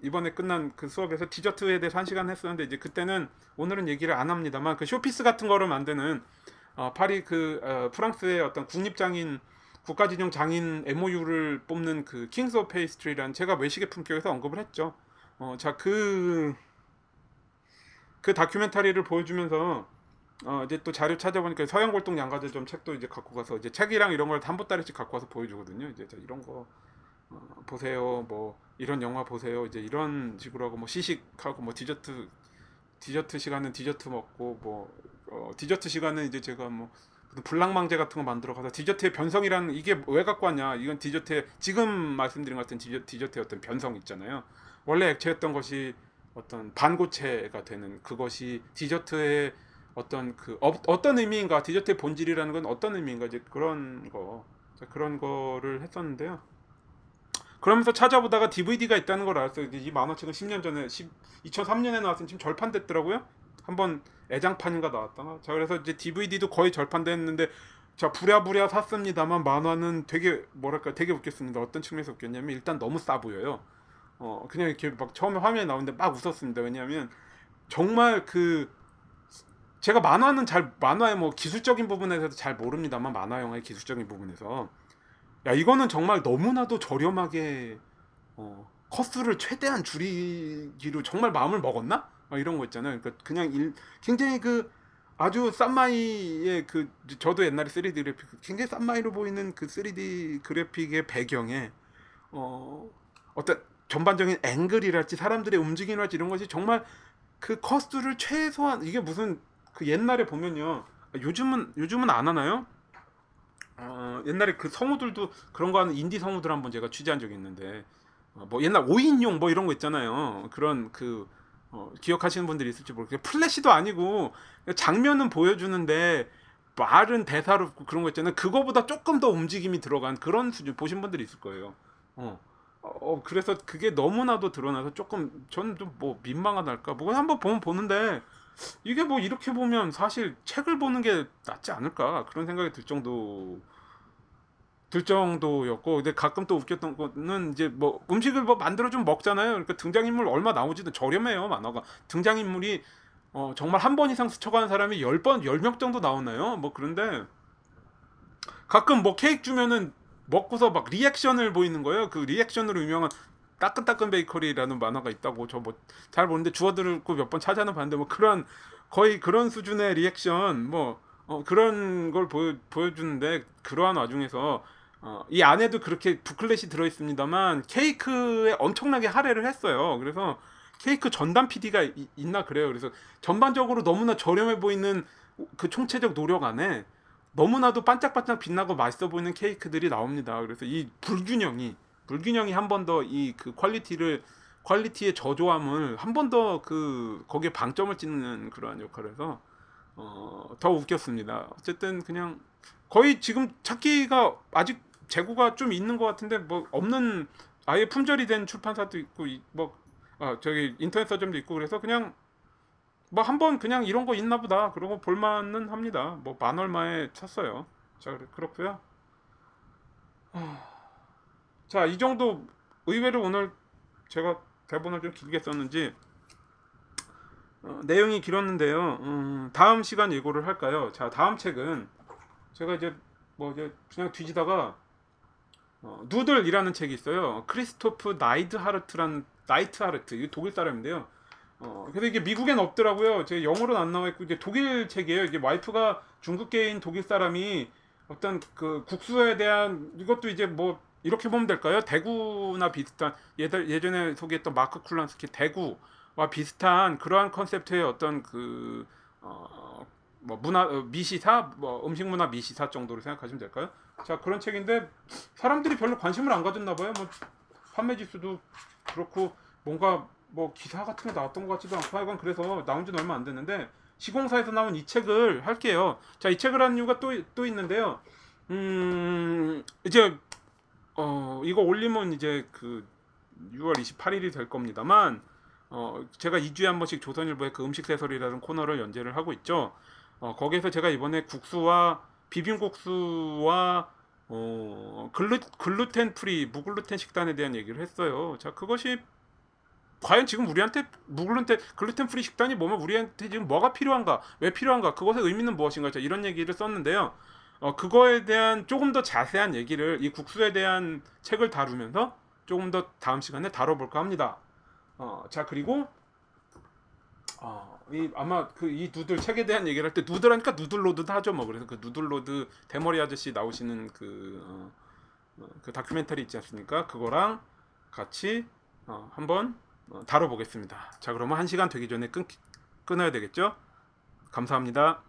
Speaker 1: 이번에 끝난 그 수업에서 디저트에 대해서 한 시간 했었는데 이제 그때는 오늘은 얘기를 안 합니다만 그 showpiece 같은 거를 만드는 어, 파리 그 어, 프랑스의 어떤 국립장인 국가공인 장인 MOF를 뽑는 그 Kings of Pastry라는 제가 외식의 품격에서 언급을 했죠. 어, 자, 그, 그 다큐멘터리를 보여주면서 어, 이제 또 자료 찾아보니까 서양골동 양과자점 책도 이제 갖고 가서 이제 책이랑 이런 걸 한 보따리씩 갖고 와서 보여주거든요. 이제 자, 이런 거 어, 보세요. 뭐 이런 영화 보세요. 이제 이런 식으로 하고 뭐 시식하고 뭐 디저트 디저트 시간은 디저트 먹고 뭐 어, 디저트 시간은 이제 제가 뭐 무슨 블랑망제 같은 거 만들어 가서 디저트의 변성이라는 이게 왜 갖고 왔냐? 이건 디저트의 지금 말씀드린 것 같은 디저, 디저트의 어떤 변성 있잖아요. 원래 액체였던 것이 어떤 반고체가 되는 그것이 디저트의 어떤 그 어, 어떤 의미인가? 디저트의 본질이라는 건 어떤 의미인가? 이제 그런 거 자, 그런 거를 했었는데요. 그러면서 찾아보다가 DVD가 있다는 걸 알았어요. 이 만화책은 10년 전에 10, 2003년에 나왔으니 지금 절판됐더라고요. 한번 애장판인가 나왔다가 자 그래서 이제 DVD도 거의 절판됐는데 자 부랴부랴 샀습니다만 만화는 되게 뭐랄까 되게 웃겼습니다. 어떤 측면에서 웃겼냐면 일단 너무 싸 보여요. 어 그냥 이렇게 막 처음에 화면에 나오는데 막 웃었습니다. 왜냐하면 정말 그 제가 만화는 잘 만화의 뭐 기술적인 부분에서도 잘 모릅니다만 만화 영화의 기술적인 부분에서 야 이거는 정말 너무나도 저렴하게 어, 커스를 최대한 줄이기로 정말 마음을 먹었나? 막 이런 거 있잖아요. 그러니까 그냥 일, 굉장히 그 아주 싼마이의 그 저도 옛날에 3D 그래픽 굉장히 싼마이로 보이는 그 3D 그래픽의 배경에 어 어떤 전반적인 앵글이랄지 사람들의 움직임이랄지 이런 것이 정말 그 커스를 최소한 이게 무슨 그 옛날에 보면요 요즘은 요즘은 안 하나요? 어, 옛날에 그 성우들도 그런 거 하는 인디 성우들 한번 제가 취재한 적이 있는데 어, 뭐 옛날 5인용 뭐 이런 거 있잖아요. 그런 그 어, 기억하시는 분들이 있을지 모르겠어요. 플래시도 아니고 장면은 보여주는데 말은 대사로 그런 거 있잖아요. 그거보다 조금 더 움직임이 들어간 그런 수준 보신 분들이 있을 거예요. 어. 어 그래서 그게 너무나도 드러나서 조금 저는 좀 뭐 민망하달까 뭐 한번 보면 보는데 이게 뭐 이렇게 보면 사실 책을 보는 게 낫지 않을까 그런 생각이 들 정도 들 정도였고 근데 가끔 또 웃겼던 거는 이제 뭐 음식을 뭐 만들어 좀 먹잖아요. 그러니까 등장인물 얼마 나오지도 저렴해요 만화가. 등장인물이 어 정말 한 번 이상 스쳐가는 사람이 열 번 열 명 정도 나오나요? 뭐 그런데 가끔 뭐 케이크 주면은 먹고서 막 리액션을 보이는 거예요. 그 리액션으로 유명한 따끈따끈 베이커리라는 만화가 있다고 저 뭐 잘 모르는데 주워듣고 몇 번 찾아는 봤는데 뭐 그런 거의 그런 수준의 리액션 뭐 어, 그런 걸 보여, 보여주는데 그러한 와중에서 어, 이 안에도 그렇게 booklet이 들어 있습니다만 케이크에 엄청나게 할애를 했어요. 그래서 케이크 전담 PD가 이, 있나 그래요. 그래서 전반적으로 너무나 저렴해 보이는 그 총체적 노력 안에 너무나도 반짝반짝 빛나고 맛있어 보이는 케이크들이 나옵니다. 그래서 이 불균형이 불균형이 한 번 더 이 그 quality를 quality의 저조함을 한 번 더 그 거기에 방점을 찍는 그러한 역할을 해서 어, 더 웃겼습니다. 어쨌든 그냥 거의 지금 찾기가 아직 재고가 좀 있는 것 같은데 뭐 없는 아예 품절이 된 출판사도 있고 이- 뭐 아, 저기 인터넷 서점도 있고 그래서 그냥 뭐 한번 그냥 이런 거 있나 보다 그러고 볼만은 합니다. 뭐 만 얼마에 샀어요. 자 그렇고요. 자 이 정도 의외로 오늘 제가 대본을 좀 길게 썼는지 어, 내용이 길었는데요. 음, 다음 시간 예고를 할까요? 자 다음 책은 제가 이제 뭐 이제 그냥 뒤지다가 어, 누들이라는 책이 있어요. 크리스토프 나이드 하르트란 나이트 하르트 이 독일 사람인데요. 어, 그래서 이게 미국엔 없더라고요. 제 영어로는 안 나와 있고 이게 독일 책이에요. 이게 와이프가 중국계인 독일 사람이 어떤 그 국수에 대한 이것도 이제 뭐 이렇게 보면 될까요? 대구나 비슷한 예들 예전에 소개했던 마크 쿨란스키 대구와 비슷한 그러한 컨셉트의 어떤 그 어, 뭐 문화 어, 미시사 뭐 음식 문화 미시사 정도로 생각하시면 될까요? 자 그런 책인데 사람들이 별로 관심을 안 가졌나 봐요. 뭐 판매 지수도 그렇고 뭔가 뭐 기사 같은 게 나왔던 것 같지도 않고 하여간 그래서 나온 지는 얼마 안 됐는데 시공사에서 나온 이 책을 할게요. 자 이 책을 한 이유가 또 또 있는데요. 음 이제 어 이거 올리면 이제 그 6월 28일이 될 겁니다만 어 제가 2주에 한 번씩 조선일보의 그 음식 새설이라는 코너를 연재를 하고 있죠. 어 거기에서 제가 이번에 국수와 비빔국수와 어 글루 글루텐 free 무글루텐 식단에 대한 얘기를 했어요. 자 그것이 과연 지금 우리한테 무글루텐 글루텐 free 식단이 뭐면 우리한테 지금 뭐가 필요한가 왜 필요한가 그것의 의미는 무엇인가 자, 이런 얘기를 썼는데요. 어 그거에 대한 조금 더 자세한 얘기를 이 국수에 대한 책을 다루면서 조금 더 다음 시간에 다뤄볼까 합니다. 어 자 그리고 어, 이 아마 그 이 noodle 책에 대한 얘기를 할 때 noodle 하니까 누들로드도 하죠 뭐 그래서 그 누들로드 대머리 아저씨 나오시는 그, 어, 어, 그 다큐멘터리 있지 않습니까? 그거랑 같이 어, 한번 어, 다뤄보겠습니다. 자 그러면 한 시간 되기 전에 끊 끊어야 되겠죠? 감사합니다.